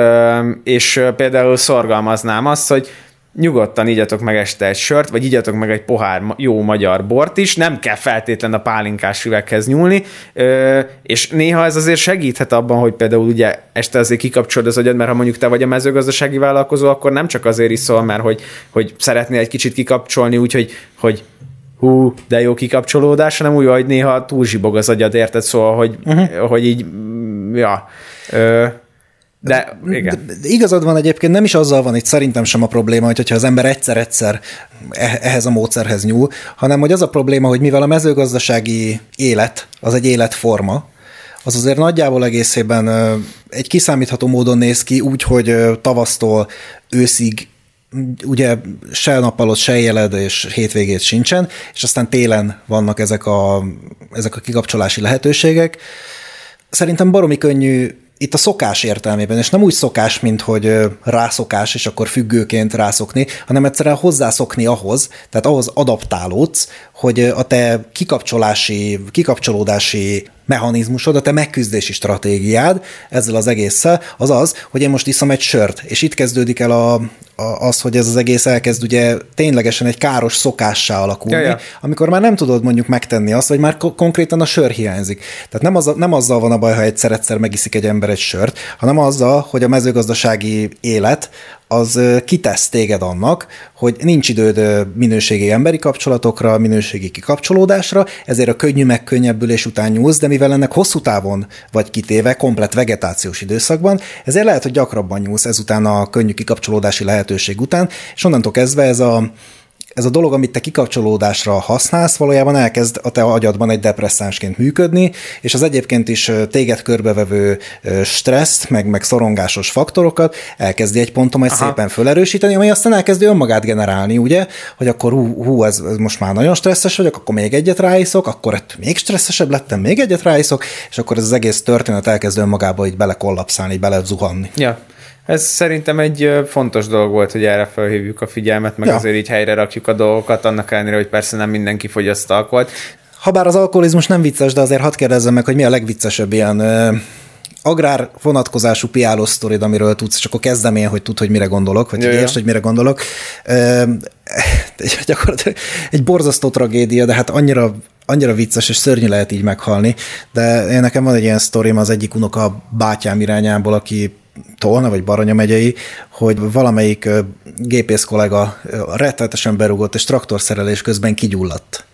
és például szorgalmaznám azt, hogy nyugodtan igyatok meg este egy sört, vagy igyatok meg egy pohár jó magyar bort is, nem kell feltétlen a pálinkás üveghez nyúlni, és néha ez azért segíthet abban, hogy például ugye este azért kikapcsolod az agyad, mert ha mondjuk te vagy a mezőgazdasági vállalkozó, akkor nem csak azért iszol, mert hogy, hogy szeretnél egy kicsit kikapcsolni, úgyhogy hogy hú, de jó kikapcsolódás, hanem úgy, hogy néha túl zsibog az agyad, érted? Szóval, hogy, uh-huh. hogy így, ja, ö, de igen. De
igazad van egyébként, nem is azzal van itt szerintem sem a probléma, hogy hogyha az ember egyszer-egyszer e-, ehhez a módszerhez nyúl, hanem hogy az a probléma, hogy mivel a mezőgazdasági élet az egy életforma, az azért nagyjából egészében egy kiszámítható módon néz ki, úgy, hogy tavasztól őszig ugye se nappalot, se éled, és hétvégét sincsen, és aztán télen vannak ezek a, ezek a kikapcsolási lehetőségek. Szerintem baromi könnyű itt a szokás értelmében, és nem úgy szokás, mint hogy rászokás, és akkor függőként rászokni, hanem egyszerűen hozzászokni ahhoz, tehát ahhoz adaptálódsz, hogy a te kikapcsolási, kikapcsolódási mechanizmusod, a te megküzdési stratégiád ezzel az egésszel, az az, hogy én most iszom egy sört, és itt kezdődik el a, az, hogy ez az egész elkezd ugye ténylegesen egy káros szokássá alakulni, ja, ja. amikor már nem tudod mondjuk megtenni azt, vagy már konkrétan a sör hiányzik. Tehát nem, az, nem azzal van a baj, ha egyszer-egyszer megiszik egy ember egy sört, hanem azzal, hogy a mezőgazdasági élet az kitesz téged annak, hogy nincs időd minőségi emberi kapcsolatokra, minőségi kikapcsolódásra, ezért a könnyű megkönnyebbülés után nyúlsz, de mivel ennek hosszú távon vagy kitéve, komplet vegetációs időszakban, ezért lehet, hogy gyakrabban nyúlsz ezután a könnyű kikapcsolódási lehetőség után, és onnantól kezdve ez a ez a dolog, amit te kikapcsolódásra használsz, valójában elkezd a te agyadban egy depresszánsként működni, és az egyébként is téged körbevevő stresszt, meg, meg szorongásos faktorokat elkezdi egy ponton majd Aha. szépen fölerősíteni, ami aztán elkezdi önmagát generálni, ugye, hogy akkor hú, hú ez, ez most már nagyon stresszes vagyok, akkor még egyet ráiszok, akkor még stresszesebb lettem, még egyet ráiszok, és akkor ez az egész történet elkezd önmagába így belekollapszálni, belezuhanni.
Ja. Ez szerintem egy fontos dolog volt, hogy erre felhívjuk a figyelmet, meg ja. azért így helyre rakjuk a dolgokat, annak ellenére, hogy persze nem mindenki fogyaszt alkoholt.
Habár az alkoholizmus nem vicces, de azért hadd kérdezzem meg, hogy mi a legviccesebb ilyen ö, agrár vonatkozású piáló sztorid, amiről tudsz, és akkor kezdem én, hogy tud, hogy mire gondolok, vagy hogy értsd, hogy mire gondolok. Ö, gyakorlatilag egy borzasztó tragédia, de hát annyira annyira vicces és szörnyű lehet így meghalni, de én nekem van egy ilyen sztorim az egyik unoka bátyám irányából, aki Tolna vagy Baranya megyei, hogy valamelyik gépész kollega rettetesen berúgott, és traktorszerelés közben kigyulladt.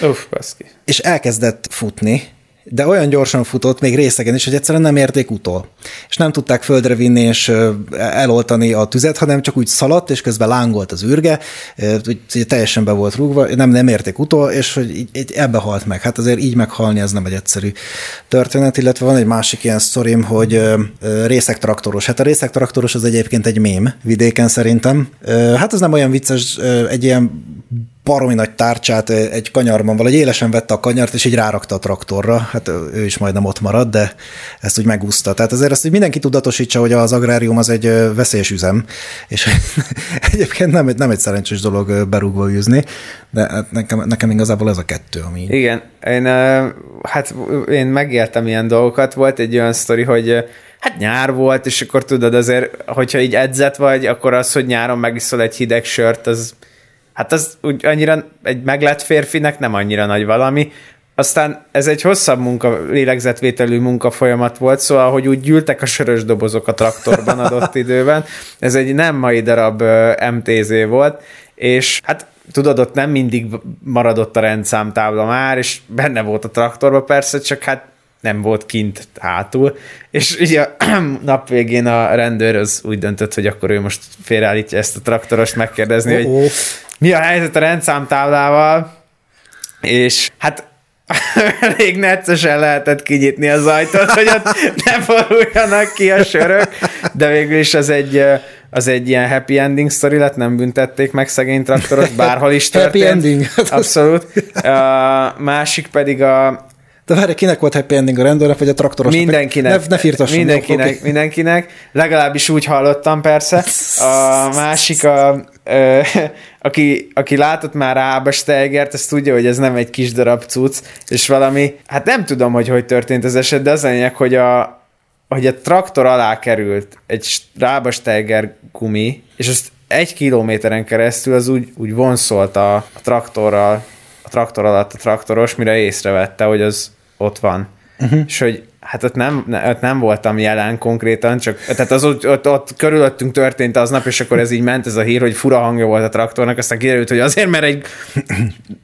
Uff, baszki.
És elkezdett futni, de olyan gyorsan futott, még részegen is, hogy egyszerűen nem érték utol. És nem tudták földre vinni és eloltani a tüzet, hanem csak úgy szaladt, és közben lángolt az űrge, úgy teljesen be volt rúgva, nem, nem érték utol, és hogy így, így ebbe halt meg. Hát azért így meghalni, ez nem egy egyszerű történet, illetve van egy másik ilyen sztorim, hogy részek traktoros. Hát a részek traktoros az egyébként egy mém vidéken szerintem. Hát ez nem olyan vicces, egy ilyen baromi nagy tárcsát egy kanyarban, valahogy élesen vette a kanyart, és így rárakta a traktorra. Hát ő is majdnem ott maradt, de ezt úgy megúszta. Tehát azért ezt mindenki tudatosítsa, hogy az agrárium az egy veszélyes üzem, és egyébként nem, nem egy szerencsés dolog berúgva űzni, de hát nekem, nekem igazából ez a kettő, ami...
Igen, én, hát én megéltem ilyen dolgokat. Volt egy olyan sztori, hogy hát nyár volt, és akkor tudod azért, hogyha így edzett vagy, akkor az, hogy nyáron megiszol egy hideg sört, az hát az úgy annyira egy meglett férfinek nem annyira nagy valami. Aztán ez egy hosszabb munka, lélegzetvételű munkafolyamat volt, szóval, hogy úgy gyűltek a sörös dobozok a traktorban adott időben. Ez egy nem mai darab MTZ volt, és hát tudod, ott nem mindig maradott a rendszámtábla már, és benne volt a traktorban persze, csak hát nem volt kint hátul, és ugye a nap végén a rendőr az úgy döntött, hogy akkor ő most félreállítja ezt a traktorost megkérdezni, oh. hogy mi a helyzet a rendszámtáblával, és hát elég neccesen lehetett kinyitni az ajtót, hogy ott ne foruljanak ki a sörök, de végül is az egy, az egy ilyen happy ending sztori lett, nem büntették meg szegény traktoros, bárhol is történt.
happy ending.
Abszolút. A másik pedig a,
de várj, kinek volt happy ending a rendőrnek, vagy a traktorosnak?
Mindenkinek.
Ne, ne
Mindenkinek, okay. mindenkinek. Legalábbis úgy hallottam persze. A másik, a, ö, aki, aki látott már Ába Steigert, az tudja, hogy ez nem egy kis darab cucc, és valami, hát nem tudom, hogy hogy történt az eset, de az a lényeg, hogy a, hogy a traktor alá került egy Rába Steiger gumi, és azt egy kilométeren keresztül az úgy, úgy vonszolt a, a traktorral, a traktor alatt a traktoros, mire észrevette, hogy az ott van. Uh-huh. És hogy hát ott nem, ott nem voltam jelen konkrétan, csak tehát az ott, ott, ott körülöttünk történt aznap, és akkor ez így ment ez a hír, hogy fura hangja volt a traktornak, aztán kiderült, hogy azért, mert egy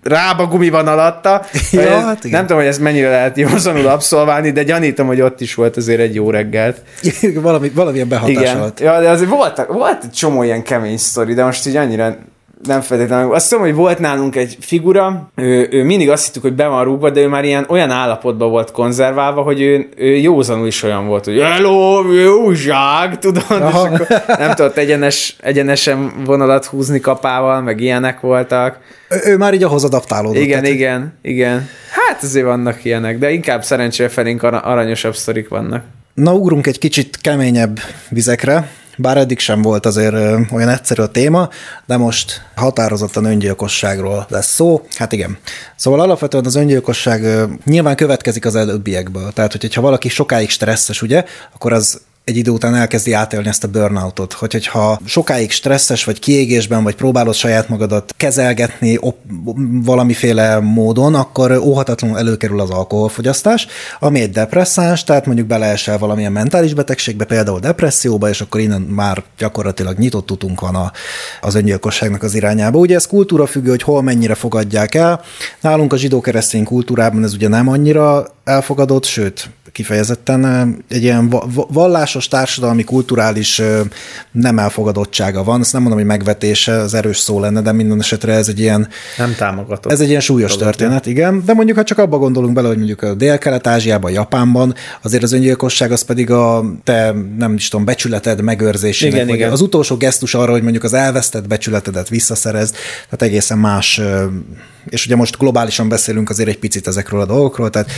rába gumi van alatta. Ja, hát nem tudom, hogy ezt mennyire lehet józanul abszolválni, de gyanítom, hogy ott is volt azért egy jó reggelt.
Valami, valamilyen behatás Igen. volt.
Ja, de azért volt, volt egy csomó ilyen kemény sztori, de most így annyira nem feltétlenül. Azt tudom, hogy volt nálunk egy figura, ő, ő mindig azt hittük, hogy be van rúgva, de ő már ilyen olyan állapotban volt konzerválva, hogy ő, ő józanul is olyan volt, hogy hello, jó zsák, tudod, és akkor nem tudott egyenes, egyenesen vonalat húzni kapával, meg ilyenek voltak.
Ő, ő már így ahhoz adaptálódott.
Igen, tehát... igen, igen. Hát azért vannak ilyenek, de inkább szerencsére felénk aranyosabb sztorik vannak.
Na, ugrunk egy kicsit keményebb vizekre, bár eddig sem volt azért olyan egyszerű a téma, de most határozottan öngyilkosságról lesz szó. Hát igen. Szóval alapvetően az öngyilkosság nyilván következik az előbbiekből. Tehát, hogyha valaki sokáig stresszes, ugye, akkor az egy idő után elkezdi átélni ezt a burnoutot, hogy, hogyha sokáig stresszes vagy kiégésben, vagy próbálod saját magadat kezelgetni op, valamiféle módon, akkor óhatatlanul előkerül az alkoholfogyasztás, ami egy depresszáns, tehát mondjuk beleesel valamilyen mentális betegségbe, például depresszióba, és akkor innen már gyakorlatilag nyitott utunk van a, az öngyilkosságnak az irányába. Ugye ez kultúra függő, hogy hol mennyire fogadják el. Nálunk a zsidó-keresztény kultúrában ez ugye nem annyira elfogadott, sőt, kifejezetten egy ilyen vallásos, társadalmi, kulturális nem elfogadottsága van. Ezt nem mondom, hogy megvetése, az erős szó lenne, de minden esetre ez egy ilyen...
Nem támogatott.
Ez egy ilyen súlyos történet, igen. De mondjuk, ha csak abba gondolunk bele, hogy mondjuk a Dél-Kelet-Ázsiában, Japánban, azért az öngyilkosság az pedig a te, nem is tudom, becsületed megőrzésének, igen, igen. az utolsó gesztus arra, hogy mondjuk az elvesztett becsületedet visszaszerezd, tehát egészen más és ugye most globálisan beszélünk azért egy picit ezekről a dolgokról, tehát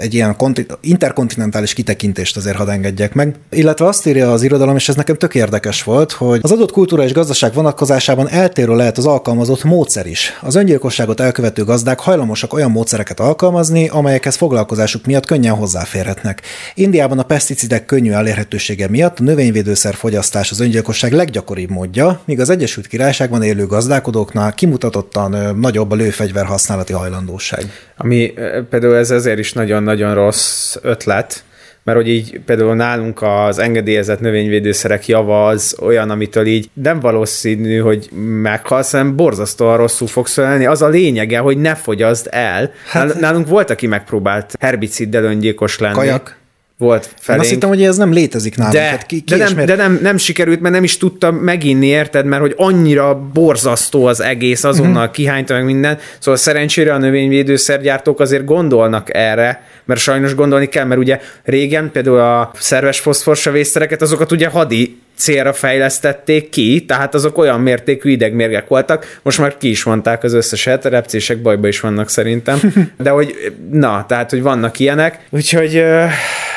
egy ilyen interkontinentális kitekintést azért hadd engedjek meg. Illetve azt írja az irodalom, és ez nekem tök érdekes volt, hogy az adott kultúra és gazdaság vonatkozásában eltérő lehet az alkalmazott módszer is. Az öngyilkosságot elkövető gazdák hajlamosak olyan módszereket alkalmazni, amelyekhez foglalkozásuk miatt könnyen hozzáférhetnek. Indiában a peszticidek könnyű elérhetősége miatt a növényvédőszer fogyasztás az öngyilkosság leggyakoribb módja, míg az Egyesült Királyságban élő gazdálkodóknál kimutatottan nagyobb a lőfegyver használati hajlandóság.
Ami például ez ezért is nagyon-nagyon rossz ötlet, mert hogy így például nálunk az engedélyezett növényvédőszerek java az olyan, amitől így nem valószínű, hogy meghalsz, hanem borzasztóan rosszul fogsz ölni. Az a lényege, hogy ne fogyaszd el. Hát, nálunk volt, aki megpróbált herbiciddel öngyilkos lenni.
Kajak
volt felénk. Én
azt hittem, hogy ez nem létezik nálunk.
De, hát ki, ki de, nem, de nem, nem sikerült, mert nem is tudta meginni, érted? Mert hogy annyira borzasztó az egész, azonnal uh-huh. kihányta meg minden. Szóval szerencsére a növényvédőszergyártók azért gondolnak erre, mert sajnos gondolni kell, mert ugye régen például a szerves foszforsavésztereket, azokat ugye hadi célra fejlesztették ki, tehát azok olyan mértékű idegmérgek voltak, most már ki is mondták az összeset, a repcések bajba is vannak szerintem, de hogy na, tehát, hogy vannak ilyenek, úgyhogy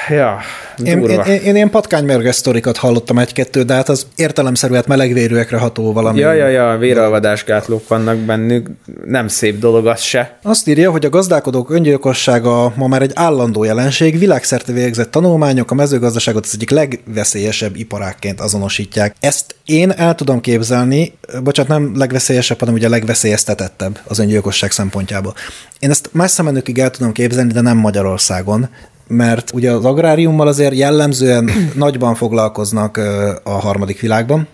ja,
én, én, én, én ilyen patkánymérges sztorikat hallottam egy-kettő, de hát az értelemszerű, hát melegvérűekre ható valami.
Ja, ja, ja, véralvadásgátlók vannak bennük, nem szép dolog az se.
Azt írja, hogy a gazdálkodók öngyilkossága ma már egy állandó jelenség, világszerte végzett tanulmányok a mezőgazdaságot az egyik legveszélyesebb iparákként azonosítják. Ezt én el tudom képzelni, bocsánat, nem legveszélyesebb, hanem ugye a legveszélyeztetettebb az öngyilkosság szempontjából. Én ezt más szemenőkig el tudom képzelni, de nem Magyarországon, mert ugye az agráriummal azért jellemzően nagyban foglalkoznak a harmadik világban,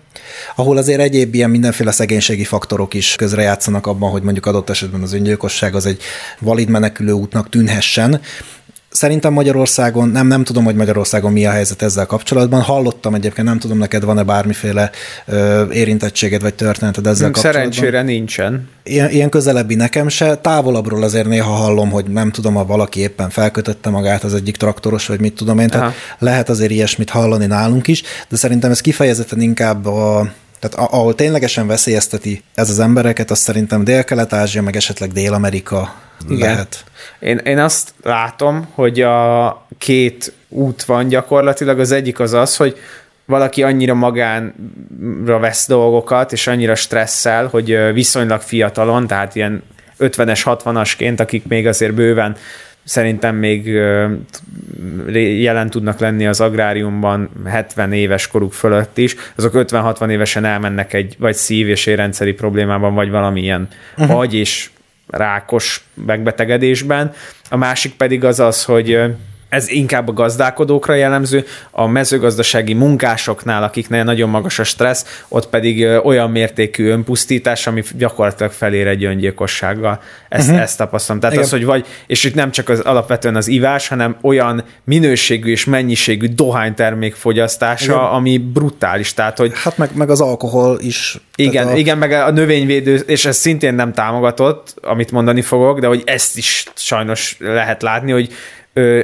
ahol azért egyéb ilyen mindenféle szegénységi faktorok is közrejátszanak abban, hogy mondjuk adott esetben az öngyilkosság az egy valid menekülő útnak tűnhessen, Szerintem Magyarországon, nem, nem tudom, hogy Magyarországon mi a helyzet ezzel kapcsolatban. Hallottam egyébként, nem tudom, neked van-e bármiféle ö, érintettséged vagy történeted ezzel
kapcsolatban. Szerencsére nincsen.
Ilyen, ilyen közelebbi nekem se. Távolabbról azért néha hallom, hogy nem tudom, ha valaki éppen felkötötte magát az egyik traktoros, vagy mit tudom én. Tehát Aha. lehet azért ilyesmit hallani nálunk is, de szerintem ez kifejezetten inkább a tehát ahol ténylegesen veszélyezteti ez az embereket, az szerintem Dél-Kelet-Ázsia, meg esetleg Dél-Amerika Igen. lehet.
Én, én azt látom, hogy a két út van gyakorlatilag. Az egyik az az, hogy valaki annyira magánra vesz dolgokat, és annyira stresszel, hogy viszonylag fiatalon, tehát ilyen 50-es, 60-asként, akik még azért bőven szerintem még jelen tudnak lenni az agráriumban 70 éves koruk fölött is, azok 50-60 évesen elmennek egy vagy szív- és érrendszeri problémában, vagy valamilyen uh-huh. agy és rákos megbetegedésben. A másik pedig az az, hogy ez inkább a gazdálkodókra jellemző, a mezőgazdasági munkásoknál, akiknél nagyon magas a stressz, ott pedig olyan mértékű önpusztítás, ami gyakorlatilag felér egy öngyilkossággal. Ezt, uh-huh. ezt tapasztalom. Tehát Igen. az, hogy vagy, és itt nem csak az alapvetően az ivás, hanem olyan minőségű és mennyiségű dohánytermék fogyasztása, Igen. ami brutális. Tehát, hogy
hát meg, meg az alkohol is.
Igen, a... igen, meg a növényvédő, és ez szintén nem támogatott, amit mondani fogok, de hogy ezt is sajnos lehet látni, hogy ö,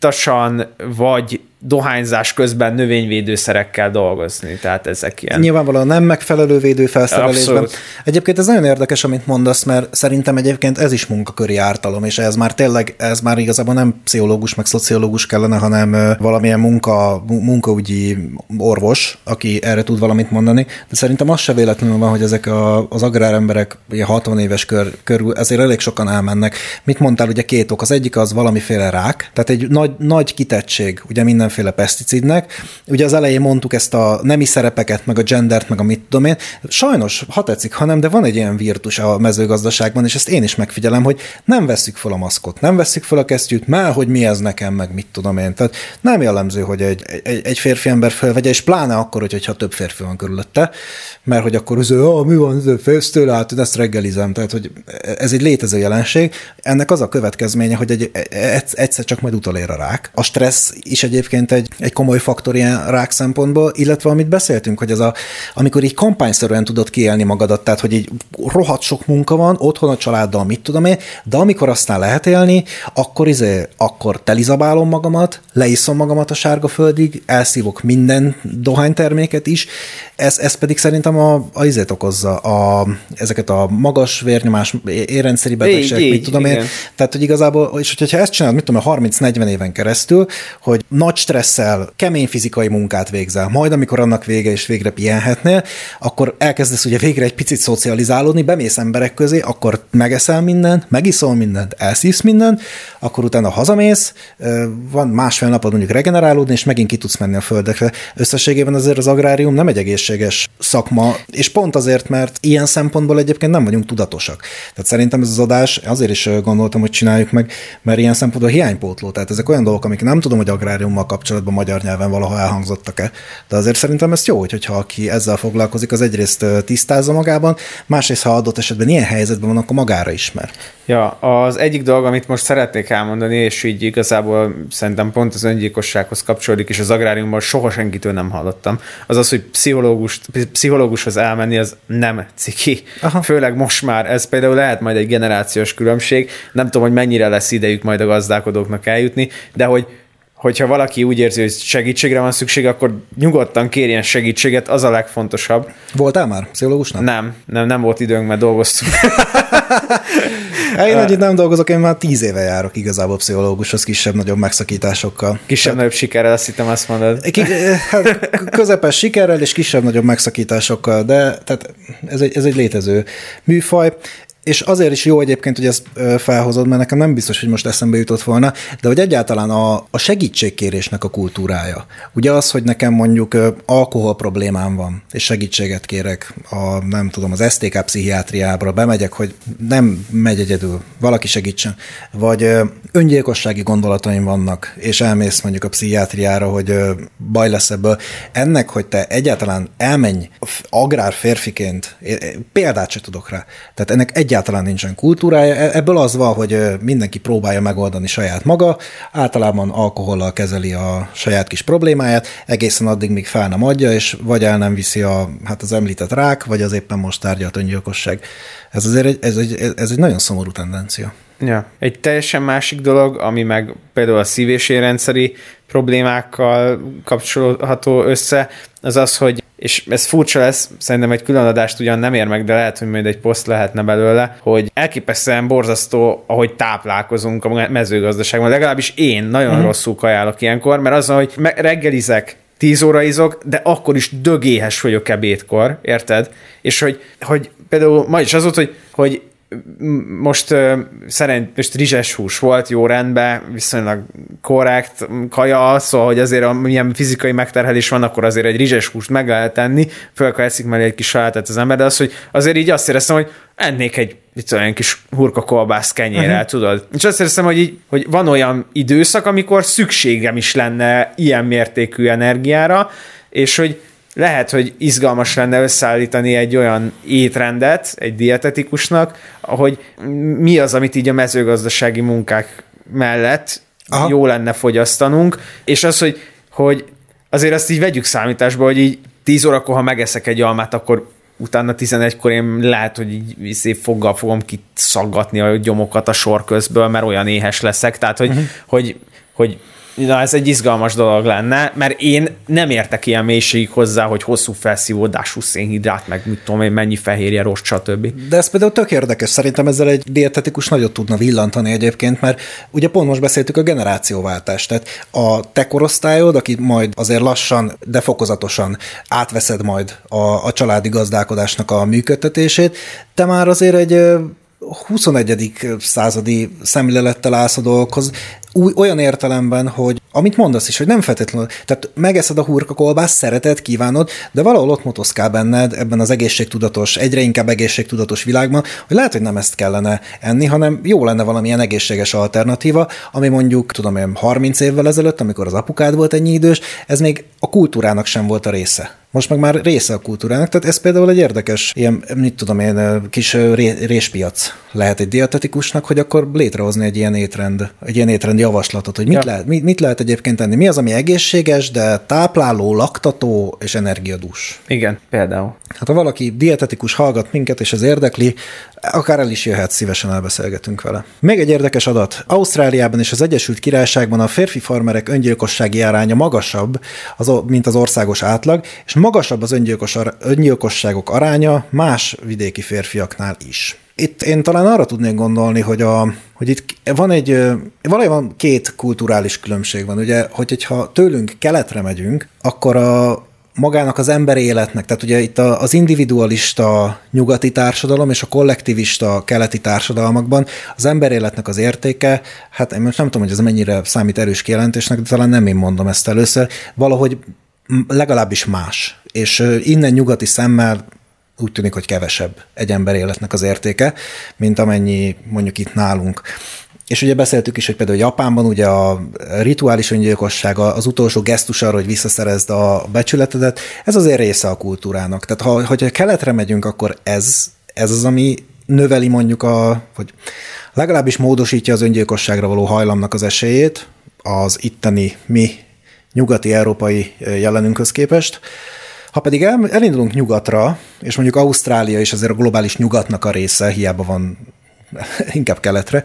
ittasan vagy dohányzás közben növényvédőszerekkel dolgozni. Tehát ezek ilyen...
Nyilvánvalóan nem megfelelő védőfelszerelésben. Abszolút. Egyébként ez nagyon érdekes, amit mondasz, mert szerintem egyébként ez is munkaköri ártalom, és ez már tényleg, ez már igazából nem pszichológus meg szociológus kellene, hanem valamilyen munka, munkaügyi orvos, aki erre tud valamit mondani. De szerintem az se véletlenül van, hogy ezek a, az agráremberek ugye 60 éves kör, körül, ezért elég sokan elmennek. Mit mondtál, ugye két ok. Az egyik az valamiféle rák, tehát egy nagy, nagy kitettség, ugye minden mindenféle peszticidnek. Ugye az elején mondtuk ezt a nemi szerepeket, meg a gendert, meg a mit tudom én. Sajnos, ha tetszik, hanem, de van egy ilyen virtus a mezőgazdaságban, és ezt én is megfigyelem, hogy nem veszük fel a maszkot, nem veszük fel a kesztyűt, már hogy mi ez nekem, meg mit tudom én. Tehát nem jellemző, hogy egy, egy, egy férfi ember felvegye, és pláne akkor, hogyha több férfi van körülötte, mert hogy akkor az, oh, mi van, főztől, hát ezt reggelizem. Tehát, hogy ez egy létező jelenség. Ennek az a következménye, hogy egy, egyszer csak majd utolér a rák. A stressz is egyébként egyébként egy, egy komoly faktor ilyen rák szempontból, illetve amit beszéltünk, hogy ez a, amikor így kampányszerűen tudod kiélni magadat, tehát hogy így rohadt sok munka van, otthon a családdal, mit tudom én, de amikor aztán lehet élni, akkor izé, akkor telizabálom magamat, leiszom magamat a sárga földig, elszívok minden dohányterméket is, ez, ez pedig szerintem a, a izét okozza, a, ezeket a magas vérnyomás, érrendszeri betegségek, mit tudom igen. én. Tehát, hogy igazából, és hogyha ezt csinálod, mit tudom, 30-40 éven keresztül, hogy nagy stresszel, kemény fizikai munkát végzel, majd amikor annak vége és végre pihenhetnél, akkor elkezdesz ugye végre egy picit szocializálódni, bemész emberek közé, akkor megeszel mindent, megiszol mindent, elszívsz mindent, akkor utána hazamész, van másfél napod mondjuk regenerálódni, és megint ki tudsz menni a földekre. Összességében azért az agrárium nem egy egészséges szakma, és pont azért, mert ilyen szempontból egyébként nem vagyunk tudatosak. Tehát szerintem ez az adás, azért is gondoltam, hogy csináljuk meg, mert ilyen szempontból hiánypótló. Tehát ezek olyan dolgok, amik nem tudom, hogy agráriummal kapcsolatban magyar nyelven valaha elhangzottak-e. De azért szerintem ez jó, hogyha aki ezzel foglalkozik, az egyrészt tisztázza magában, másrészt, ha adott esetben ilyen helyzetben van, akkor magára ismer.
Ja, az egyik dolog, amit most szeretnék elmondani, és így igazából szerintem pont az öngyilkossághoz kapcsolódik, és az agráriumban soha senkitől nem hallottam, az az, hogy pszichológus, pszichológushoz elmenni, az nem ciki. Aha. Főleg most már, ez például lehet majd egy generációs különbség, nem tudom, hogy mennyire lesz idejük majd a gazdálkodóknak eljutni, de hogy hogyha valaki úgy érzi, hogy segítségre van szükség, akkor nyugodtan kérjen segítséget, az a legfontosabb.
Voltál már pszichológusnak?
Nem, nem, nem volt időnk, mert dolgoztunk.
én uh, nem dolgozok, én már tíz éve járok igazából pszichológushoz kisebb-nagyobb megszakításokkal.
Kisebb-nagyobb sikerrel, azt hittem azt mondod.
Ki, hát, közepes sikerrel és kisebb-nagyobb megszakításokkal, de tehát ez egy, ez egy létező műfaj és azért is jó egyébként, hogy ezt felhozod, mert nekem nem biztos, hogy most eszembe jutott volna, de hogy egyáltalán a, a segítségkérésnek a kultúrája. Ugye az, hogy nekem mondjuk alkohol problémám van, és segítséget kérek a, nem tudom, az STK pszichiátriábra, bemegyek, hogy nem megy egyedül, valaki segítsen. Vagy öngyilkossági gondolataim vannak, és elmész mondjuk a pszichiátriára, hogy baj lesz ebből. Ennek, hogy te egyáltalán elmenj agrár férfiként, példát se tudok rá. Tehát ennek egy egyáltalán nincsen kultúrája. E- ebből az van, hogy mindenki próbálja megoldani saját maga, általában alkohollal kezeli a saját kis problémáját, egészen addig, míg fel nem adja, és vagy el nem viszi a, hát az említett rák, vagy az éppen most tárgyalt öngyilkosság. Ez azért egy, ez egy, ez egy nagyon szomorú tendencia.
Ja. Egy teljesen másik dolog, ami meg például a szív- és érrendszeri problémákkal kapcsolható össze, az az, hogy és ez furcsa lesz, szerintem egy külön adást ugyan nem ér meg, de lehet, hogy majd egy poszt lehetne belőle, hogy elképesztően borzasztó, ahogy táplálkozunk a mezőgazdaságban. Legalábbis én nagyon uh-huh. rosszul kajálok ilyenkor, mert az, hogy reggelizek, 10 óra izok, de akkor is dögéhes vagyok ebédkor, érted? És hogy, hogy például ma is az volt, hogy, hogy most szerint most rizses hús volt, jó rendben, viszonylag korrekt kaja, szóval, hogy azért milyen fizikai megterhelés van, akkor azért egy rizses húst meg lehet tenni, föl kell eszik mellé egy kis salátet az ember, de az, hogy azért így azt éreztem, hogy ennék egy itt olyan kis hurka kolbász kenyérrel, uh-huh. tudod? És azt éreztem, hogy, így, hogy van olyan időszak, amikor szükségem is lenne ilyen mértékű energiára, és hogy lehet, hogy izgalmas lenne összeállítani egy olyan étrendet egy dietetikusnak, hogy mi az, amit így a mezőgazdasági munkák mellett Aha. jó lenne fogyasztanunk, és az, hogy, hogy azért azt így vegyük számításba, hogy így 10 órakor, ha megeszek egy almát, akkor utána 11-kor én lehet, hogy így szép foggal fogom kiszaggatni a gyomokat a sor közből, mert olyan éhes leszek, tehát hogy, uh-huh. hogy, hogy na ez egy izgalmas dolog lenne, mert én nem értek ilyen mélységig hozzá, hogy hosszú felszívódású szénhidrát, meg mit tudom én, mennyi fehérje, rossz, stb.
De ez például tök érdekes, szerintem ezzel egy dietetikus nagyot tudna villantani egyébként, mert ugye pont most beszéltük a generációváltást, tehát a te korosztályod, aki majd azért lassan, de fokozatosan átveszed majd a, a családi gazdálkodásnak a működtetését, te már azért egy 21. századi szemlélettel állsz a dolgokhoz, új, olyan értelemben, hogy amit mondasz is, hogy nem feltétlenül, tehát megeszed a hurka kolbász, szereted, kívánod, de valahol ott motoszkál benned ebben az egészségtudatos, egyre inkább egészségtudatos világban, hogy lehet, hogy nem ezt kellene enni, hanem jó lenne valamilyen egészséges alternatíva, ami mondjuk, tudom én, 30 évvel ezelőtt, amikor az apukád volt ennyi idős, ez még a kultúrának sem volt a része. Most meg már része a kultúrának, tehát ez például egy érdekes, ilyen, mit tudom én, kis réspiac lehet egy dietetikusnak, hogy akkor létrehozni egy ilyen étrend, egy ilyen étrend javaslatot, hogy mit, ja. lehet, mit, mit lehet egyébként tenni. Mi az, ami egészséges, de tápláló, laktató és energiadús.
Igen, például.
Hát ha valaki dietetikus hallgat minket, és ez érdekli, akár el is jöhet, szívesen elbeszélgetünk vele. Még egy érdekes adat. Ausztráliában és az Egyesült Királyságban a férfi farmerek öngyilkossági aránya magasabb, az, mint az országos átlag, és magasabb az öngyilkos, öngyilkosságok aránya más vidéki férfiaknál is. Itt én talán arra tudnék gondolni, hogy, a, hogy itt van egy, valójában két kulturális különbség van. Ugye, hogy ha tőlünk keletre megyünk, akkor a, magának az emberi életnek, tehát ugye itt az individualista nyugati társadalom és a kollektivista keleti társadalmakban az ember életnek az értéke, hát én most nem tudom, hogy ez mennyire számít erős kijelentésnek, de talán nem én mondom ezt először, valahogy legalábbis más. És innen nyugati szemmel úgy tűnik, hogy kevesebb egy ember életnek az értéke, mint amennyi mondjuk itt nálunk. És ugye beszéltük is, hogy például Japánban ugye a rituális öngyilkosság, az utolsó gesztus arra, hogy visszaszerezd a becsületedet, ez azért része a kultúrának. Tehát ha, hogyha keletre megyünk, akkor ez, ez az, ami növeli mondjuk a, vagy legalábbis módosítja az öngyilkosságra való hajlamnak az esélyét az itteni mi nyugati európai jelenünkhöz képest. Ha pedig el, elindulunk nyugatra, és mondjuk Ausztrália is azért a globális nyugatnak a része, hiába van inkább keletre,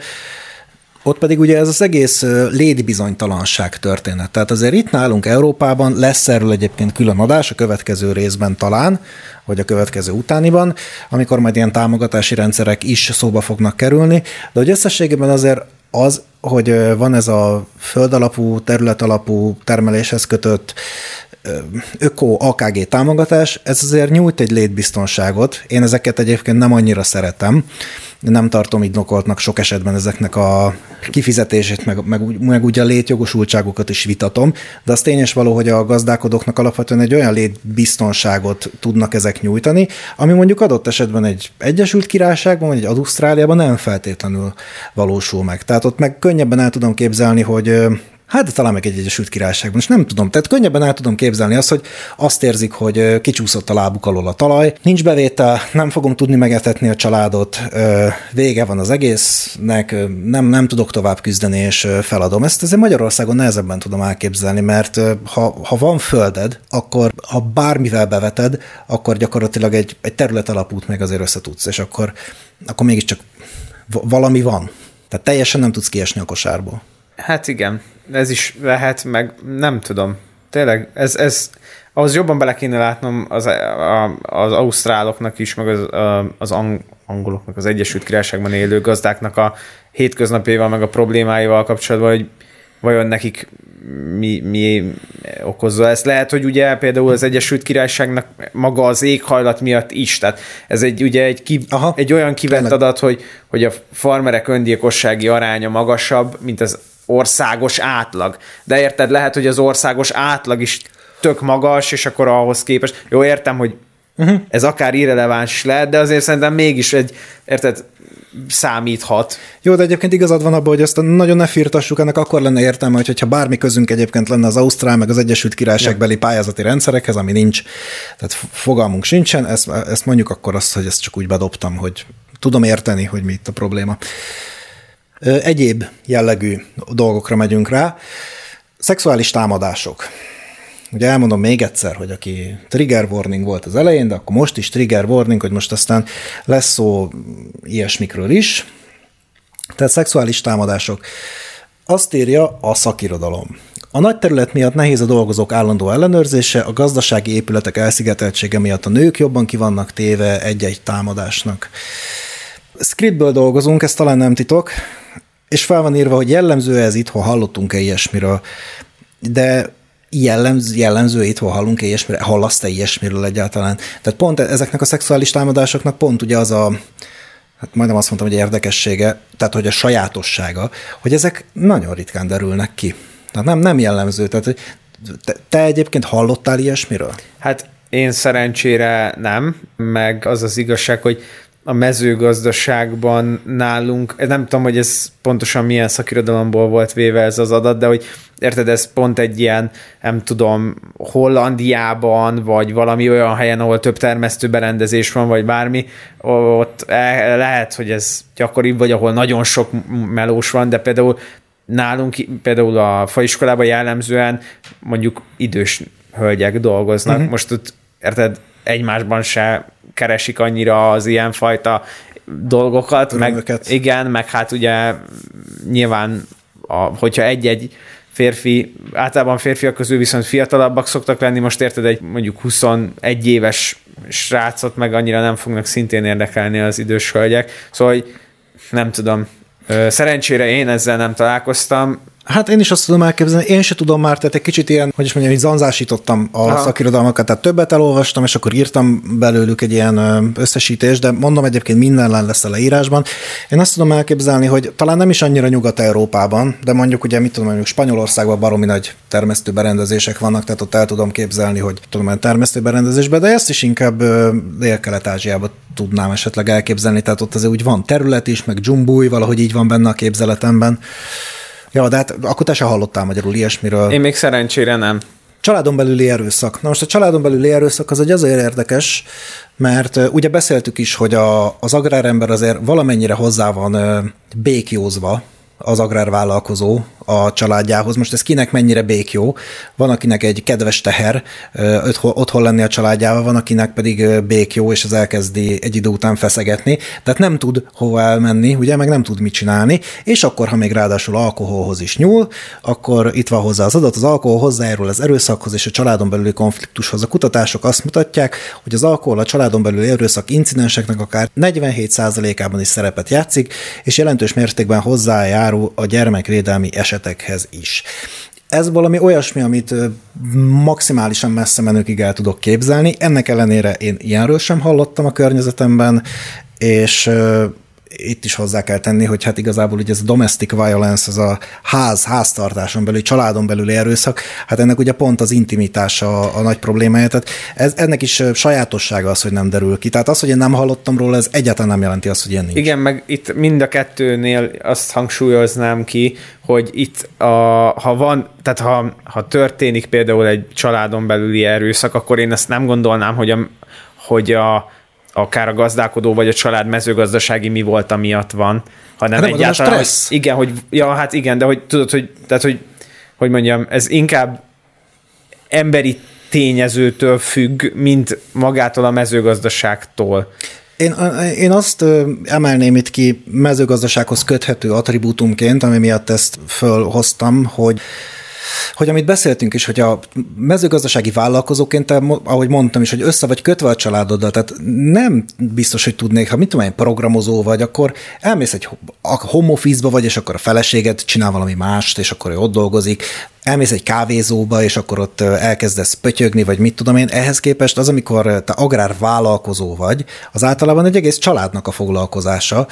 ott pedig ugye ez az egész létbizonytalanság történet. Tehát azért itt nálunk Európában lesz erről egyébként külön adás a következő részben talán, vagy a következő utániban, amikor majd ilyen támogatási rendszerek is szóba fognak kerülni, de hogy összességében azért az, hogy van ez a földalapú, területalapú termeléshez kötött öko AKG támogatás, ez azért nyújt egy létbiztonságot. Én ezeket egyébként nem annyira szeretem, nem tartom indokoltnak sok esetben ezeknek a kifizetését, meg, meg, meg ugye a létjogosultságokat is vitatom, de az tényes való, hogy a gazdálkodóknak alapvetően egy olyan létbiztonságot tudnak ezek nyújtani, ami mondjuk adott esetben egy Egyesült Királyságban, vagy egy Ausztráliában nem feltétlenül valósul meg. Tehát ott meg könnyebben el tudom képzelni, hogy Hát talán meg egy Egyesült Királyságban, és nem tudom. Tehát könnyebben el tudom képzelni azt, hogy azt érzik, hogy kicsúszott a lábuk alól a talaj, nincs bevétel, nem fogom tudni megetetni a családot, vége van az egésznek, nem, nem tudok tovább küzdeni, és feladom. Ezt azért Magyarországon nehezebben tudom elképzelni, mert ha, ha van földed, akkor ha bármivel beveted, akkor gyakorlatilag egy, egy terület alapút meg azért összetudsz, és akkor, akkor mégiscsak valami van. Tehát teljesen nem tudsz kiesni a kosárból.
Hát igen, ez is lehet, meg nem tudom. Tényleg, ez, ez ahhoz jobban bele kéne látnom az, a, az ausztráloknak is, meg az, az angoloknak, az Egyesült Királyságban élő gazdáknak a hétköznapjaival, meg a problémáival kapcsolatban, hogy vajon nekik mi, mi okozza ezt. Lehet, hogy ugye például az Egyesült Királyságnak maga az éghajlat miatt is, tehát ez egy, ugye egy, ki, Aha, egy olyan kivett adat, hogy, hogy a farmerek öngyilkossági aránya magasabb, mint az országos átlag. De érted, lehet, hogy az országos átlag is tök magas, és akkor ahhoz képest, jó, értem, hogy uh-huh. ez akár irreleváns lehet, de azért szerintem mégis egy, érted, számíthat.
Jó, de egyébként igazad van abban, hogy ezt nagyon ne firtassuk, ennek akkor lenne értelme, hogyha bármi közünk egyébként lenne az Ausztrál, meg az Egyesült Királyságbeli ja. pályázati rendszerekhez, ami nincs, tehát fogalmunk sincsen, ezt, ezt mondjuk akkor azt, hogy ezt csak úgy bedobtam, hogy tudom érteni, hogy mi itt a probléma. Egyéb jellegű dolgokra megyünk rá. Szexuális támadások. Ugye elmondom még egyszer, hogy aki trigger warning volt az elején, de akkor most is trigger warning, hogy most aztán lesz szó ilyesmikről is. Tehát szexuális támadások. Azt írja a szakirodalom, A nagy terület miatt nehéz a dolgozók állandó ellenőrzése, a gazdasági épületek elszigeteltsége miatt a nők jobban kivannak téve egy-egy támadásnak. Scriptből dolgozunk, ez talán nem titok, és fel van írva, hogy jellemző ez itthon, hallottunk-e ilyesmiről, de jellemző, jellemző itthon hallunk -e ilyesmiről, hallasz-e ilyesmiről egyáltalán? Tehát pont ezeknek a szexuális támadásoknak pont ugye az a, hát majdnem azt mondtam, hogy érdekessége, tehát hogy a sajátossága, hogy ezek nagyon ritkán derülnek ki. Tehát nem, nem jellemző. Tehát te, te egyébként hallottál ilyesmiről?
Hát én szerencsére nem, meg az az igazság, hogy a mezőgazdaságban nálunk, nem tudom, hogy ez pontosan milyen szakirodalomból volt véve ez az adat, de hogy érted, ez pont egy ilyen, nem tudom, Hollandiában, vagy valami olyan helyen, ahol több termesztőberendezés van, vagy bármi, ott e, lehet, hogy ez gyakoribb, vagy ahol nagyon sok melós van, de például nálunk, például a faiskolában jellemzően mondjuk idős hölgyek dolgoznak. Uh-huh. Most ott, érted, egymásban se keresik annyira az ilyenfajta dolgokat, meg, igen, meg hát ugye nyilván, a, hogyha egy-egy férfi, általában férfiak közül viszont fiatalabbak szoktak lenni, most érted, egy mondjuk 21 éves srácot meg annyira nem fognak szintén érdekelni az idős hölgyek, szóval hogy nem tudom, Szerencsére én ezzel nem találkoztam,
Hát én is azt tudom elképzelni, én se tudom már, tehát egy kicsit ilyen, hogy is mondjam, hogy zanzásítottam a Aha. szakirodalmakat, tehát többet elolvastam, és akkor írtam belőlük egy ilyen összesítést, de mondom egyébként minden lesz a leírásban. Én azt tudom elképzelni, hogy talán nem is annyira Nyugat-Európában, de mondjuk ugye mit tudom, mondjuk Spanyolországban baromi nagy termesztőberendezések vannak, tehát ott el tudom képzelni, hogy tudom, hogy termesztőberendezésben, de ezt is inkább Dél-Kelet-Ázsiában tudnám esetleg elképzelni, tehát ott azért úgy van terület is, meg dzsumbúj, valahogy így van benne a képzeletemben. Ja, de hát akkor te se hallottál magyarul ilyesmiről.
Én még szerencsére nem.
Családon belüli erőszak. Na most a családon belüli erőszak az egy azért érdekes, mert ugye beszéltük is, hogy a, az agrárember azért valamennyire hozzá van békjózva az agrárvállalkozó a családjához. Most ez kinek mennyire békjó? Van, akinek egy kedves teher otthon lenni a családjával, van, akinek pedig békjó, és az elkezdi egy idő után feszegetni. Tehát nem tud hova elmenni, ugye, meg nem tud mit csinálni, és akkor, ha még ráadásul alkoholhoz is nyúl, akkor itt van hozzá az adat, az alkohol hozzájárul az erőszakhoz és a családon belüli konfliktushoz. A kutatások azt mutatják, hogy az alkohol a családon belüli erőszak incidenseknek akár 47%-ában is szerepet játszik, és jelentős mértékben hozzájárul a gyermekvédelmi eset esetekhez is. Ez valami olyasmi, amit maximálisan messze menőkig el tudok képzelni. Ennek ellenére én ilyenről sem hallottam a környezetemben, és itt is hozzá kell tenni, hogy hát igazából ugye ez a domestic violence, ez a ház, háztartáson belül, családon belüli erőszak, hát ennek ugye pont az intimitása a, a nagy problémája, tehát ez, ennek is sajátossága az, hogy nem derül ki. Tehát az, hogy én nem hallottam róla, ez egyáltalán nem jelenti azt, hogy ilyen nincs.
Igen, meg itt mind a kettőnél azt hangsúlyoznám ki, hogy itt a, ha van, tehát ha, ha történik például egy családon belüli erőszak, akkor én ezt nem gondolnám, hogy a, hogy a akár a gazdálkodó vagy a család mezőgazdasági mi volt, amiatt van, hanem hát egyáltalán, hogy, igen, hogy, ja, hát igen, de hogy tudod, hogy, tehát, hogy, hogy mondjam, ez inkább emberi tényezőtől függ, mint magától a mezőgazdaságtól.
Én, én azt emelném itt ki mezőgazdasághoz köthető attribútumként, ami miatt ezt fölhoztam, hogy hogy amit beszéltünk is, hogy a mezőgazdasági vállalkozóként, ahogy mondtam is, hogy össze vagy kötve a családoddal, tehát nem biztos, hogy tudnék, ha mit tudom én, programozó vagy, akkor elmész egy home office-ba vagy, és akkor a feleséged csinál valami mást, és akkor ő ott dolgozik, elmész egy kávézóba, és akkor ott elkezdesz pötyögni, vagy mit tudom én, ehhez képest az, amikor te agrárvállalkozó vagy, az általában egy egész családnak a foglalkozása.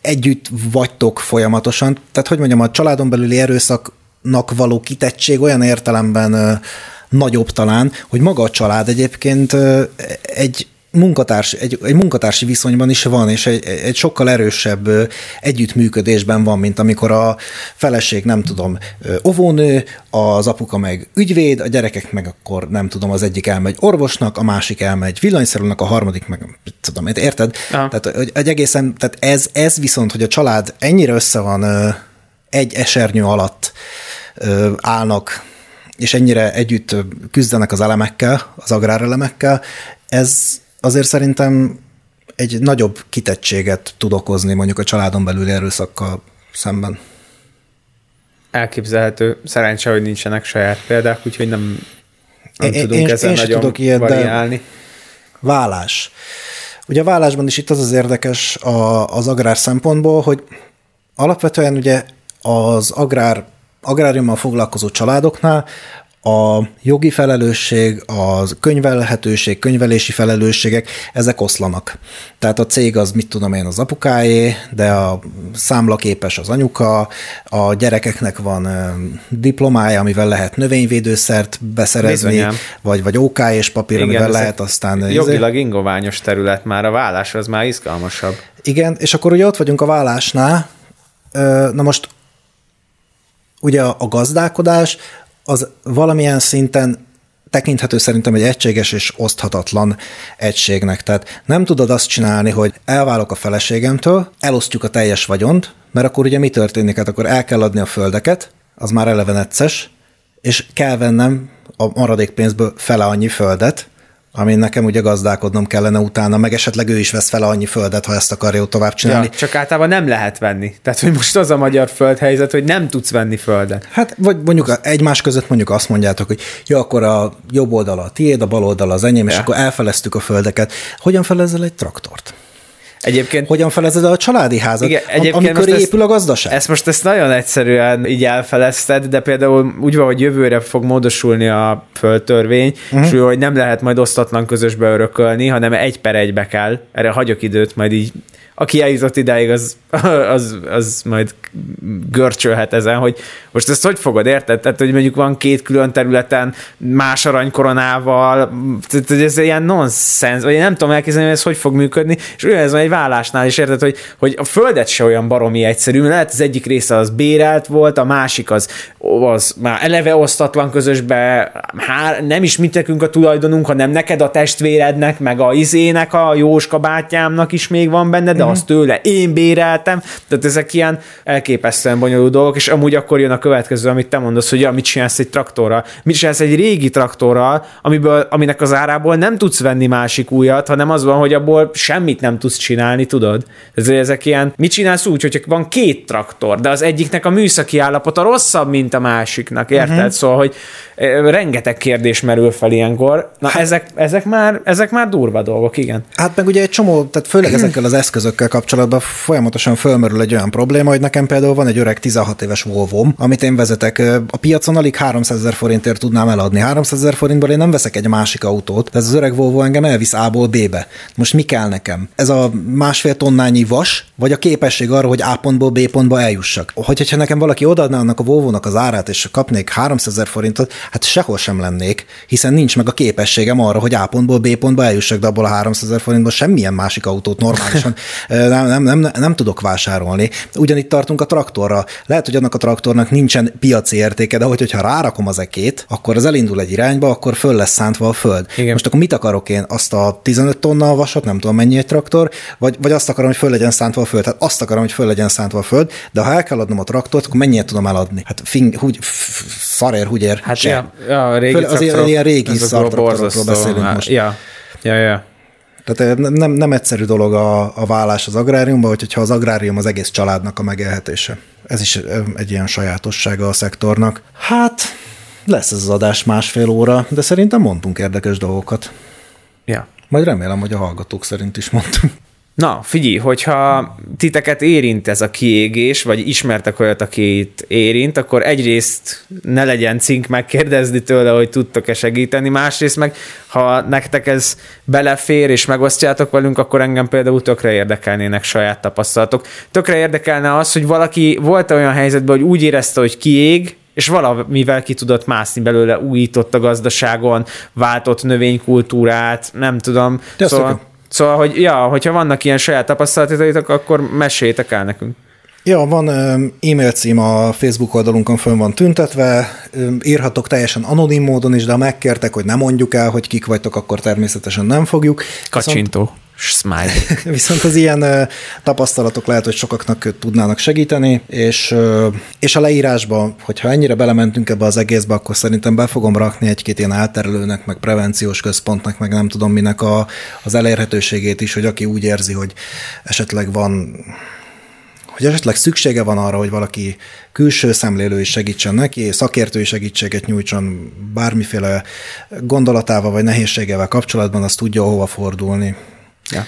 Együtt vagytok folyamatosan, tehát hogy mondjam, a családon belüli erőszak nak való kitettség olyan értelemben nagyobb talán, hogy maga a család egyébként egy munkatárs, egy, egy munkatársi viszonyban is van, és egy, egy sokkal erősebb együttműködésben van, mint amikor a feleség, nem tudom, óvónő, az apuka meg ügyvéd, a gyerekek meg akkor nem tudom, az egyik elmegy orvosnak, a másik elmegy villanyszerűnek, a harmadik meg tudom, érted? Aha. Tehát egy egészen, tehát ez, ez viszont, hogy a család ennyire össze van egy esernyő alatt, állnak, és ennyire együtt küzdenek az elemekkel, az agrárelemekkel, ez azért szerintem egy nagyobb kitettséget tud okozni mondjuk a családon belüli erőszakkal szemben.
Elképzelhető. Szerencsé, hogy nincsenek saját példák, úgyhogy nem, nem
Én-
tudunk
én-
ezzel
én
nagyon
tudok ilyet, de-
variálni.
Vállás. Ugye a vállásban is itt az az érdekes a, az agrár szempontból, hogy alapvetően ugye az agrár, agráriummal foglalkozó családoknál a jogi felelősség, a könyvelhetőség, könyvelési felelősségek, ezek oszlanak. Tehát a cég az, mit tudom én, az apukáé, de a számlaképes az anyuka, a gyerekeknek van diplomája, amivel lehet növényvédőszert beszerezni,
Bizonyám.
vagy, vagy OK és papír, amivel
ezek
lehet aztán... izé-
Jogilag ingoványos terület már, a vállás az már izgalmasabb.
Igen, és akkor ugye ott vagyunk a vállásnál. Na most ugye a gazdálkodás az valamilyen szinten tekinthető szerintem egy egységes és oszthatatlan egységnek. Tehát nem tudod azt csinálni, hogy elválok a feleségemtől, elosztjuk a teljes vagyont, mert akkor ugye mi történik? Hát akkor el kell adni a földeket, az már eleve necces, és kell vennem a maradék pénzből fele annyi földet, amin nekem ugye gazdálkodnom kellene utána, meg esetleg ő is vesz fele annyi földet, ha ezt akarja tovább csinálni.
Ja, csak általában nem lehet venni. Tehát, hogy most az a magyar földhelyzet, hogy nem tudsz venni földet.
Hát, vagy mondjuk egymás között mondjuk azt mondjátok, hogy jó, akkor a jobb oldala a tiéd, a bal oldala az enyém, és
Ja.
akkor elfeleztük a földeket. Hogyan felezel egy traktort?
Egyébként
Hogyan felezed a családi házat,
Igen, egyébként
amikor
most ezt-
épül a gazdaság?
Ezt most ezt nagyon egyszerűen így elfelezted, de például úgy van, hogy jövőre fog módosulni a földtörvény, uh-huh. és úgy, hogy nem lehet majd osztatlan közösbe örökölni, hanem egy per egybe kell. Erre hagyok időt, majd így aki eljutott idáig, az, az, az majd görcsölhet ezen, hogy most ezt hogy fogod, érted? Tehát, hogy mondjuk van két külön területen más aranykoronával, tehát, hogy ez ilyen nonsens, vagy én nem tudom elképzelni, hogy ez hogy fog működni, és ugyanez van egy vállásnál is, érted, hogy, hogy a földet se olyan baromi egyszerű, mert lehet az egyik része az bérelt volt, a másik az, az már eleve osztatlan közösbe, hár, nem is mit nekünk a tulajdonunk, hanem neked a testvérednek, meg a izének, a Jóska bátyámnak is még van benne, de azt tőle én béreltem, tehát ezek ilyen elképesztően bonyolult dolgok, és amúgy akkor jön a következő, amit te mondasz, hogy ja, mit csinálsz egy traktorral, mit csinálsz egy régi traktorral, amiből, aminek az árából nem tudsz venni másik újat, hanem az van, hogy abból semmit nem tudsz csinálni, tudod? Ezért ezek ilyen, mit csinálsz úgy, hogy van két traktor, de az egyiknek a műszaki állapota rosszabb, mint a másiknak, érted? Uh-huh. Szóval, hogy rengeteg kérdés merül fel ilyenkor. Na, ezek, ezek, már, ezek már durva dolgok, igen.
Hát meg ugye egy csomó, tehát főleg ezekkel az eszközökkel kapcsolatban folyamatosan fölmerül egy olyan probléma, hogy nekem például van egy öreg 16 éves volvo amit én vezetek. A piacon alig 300 ezer forintért tudnám eladni. 300 ezer forintból én nem veszek egy másik autót, de ez az öreg Volvo engem elvisz A-ból B-be. Most mi kell nekem? Ez a másfél tonnányi vas, vagy a képesség arra, hogy A pontból B pontba eljussak? Hogy, hogyha nekem valaki odaadná annak a Volvo-nak az árát, és kapnék 300 ezer forintot, hát sehol sem lennék, hiszen nincs meg a képességem arra, hogy A pontból B pontba eljussak, de abból a 300 ezer forintból semmilyen másik autót normálisan nem, nem, nem, nem, tudok vásárolni. Ugyanitt tartunk a traktorra. Lehet, hogy annak a traktornak nincsen piaci értéke, de hogy, hogyha rárakom az ekét, akkor az elindul egy irányba, akkor föl lesz szántva a föld.
Igen.
Most akkor mit akarok én? Azt a 15 tonna vasat, nem tudom mennyi egy traktor, vagy, vagy azt akarom, hogy föl legyen szántva a föld. Tehát azt akarom, hogy föl legyen szántva a föld, de ha el kell adnom a traktort, akkor mennyit tudom eladni? Hát fing, húgy, szarér, húgyér.
Hát ja, ja, régi
Föl- az ilyen- régi szartraktorokról beszélünk most.
Ja, ja, ja.
Tehát nem, nem, nem egyszerű dolog a, a vállás az agráriumban, hogyha az agrárium az egész családnak a megélhetése. Ez is ö, egy ilyen sajátossága a szektornak. Hát, lesz ez az adás másfél óra, de szerintem mondtunk érdekes dolgokat.
ja.
Majd remélem, hogy a hallgatók szerint is mondtunk.
Na, figyelj, hogyha titeket érint ez a kiégés, vagy ismertek olyat, akit érint, akkor egyrészt ne legyen cink megkérdezni tőle, hogy tudtok-e segíteni, másrészt meg, ha nektek ez belefér és megosztjátok velünk, akkor engem például tökre érdekelnének saját tapasztalatok. Tökre érdekelne az, hogy valaki volt olyan helyzetben, hogy úgy érezte, hogy kiég, és valamivel ki tudott mászni belőle, újított a gazdaságon, váltott növénykultúrát, nem tudom.
De
szóval. Szóval, hogy ja, hogyha vannak ilyen saját tapasztalataitok, akkor meséljétek el nekünk.
Ja, van e-mail cím a Facebook oldalunkon fönn van tüntetve, írhatok teljesen anonim módon is, de ha megkértek, hogy nem mondjuk el, hogy kik vagytok, akkor természetesen nem fogjuk. Viszont,
Kacsintó. Smile.
viszont az ilyen tapasztalatok lehet, hogy sokaknak tudnának segíteni, és, és a leírásba, hogyha ennyire belementünk ebbe az egészbe, akkor szerintem be fogom rakni egy-két ilyen elterelőnek, meg prevenciós központnak, meg nem tudom minek a, az elérhetőségét is, hogy aki úgy érzi, hogy esetleg van hogy esetleg szüksége van arra, hogy valaki külső szemlélő is segítsen neki, szakértői segítséget nyújtson bármiféle gondolatával vagy nehézségevel kapcsolatban, azt tudja hova fordulni.
Ja.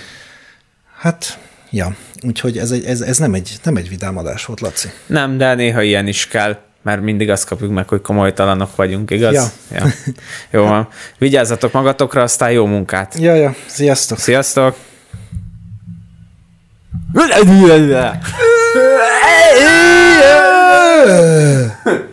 Hát, ja, úgyhogy ez, egy, ez, ez nem, egy, nem egy vidámadás volt, Laci.
Nem, de néha ilyen is kell, mert mindig azt kapjuk meg, hogy komolytalanok vagyunk, igaz?
Ja.
ja. Jó van. Vigyázzatok magatokra, aztán jó munkát.
Ja, ja, sziasztok!
Sziasztok! إيه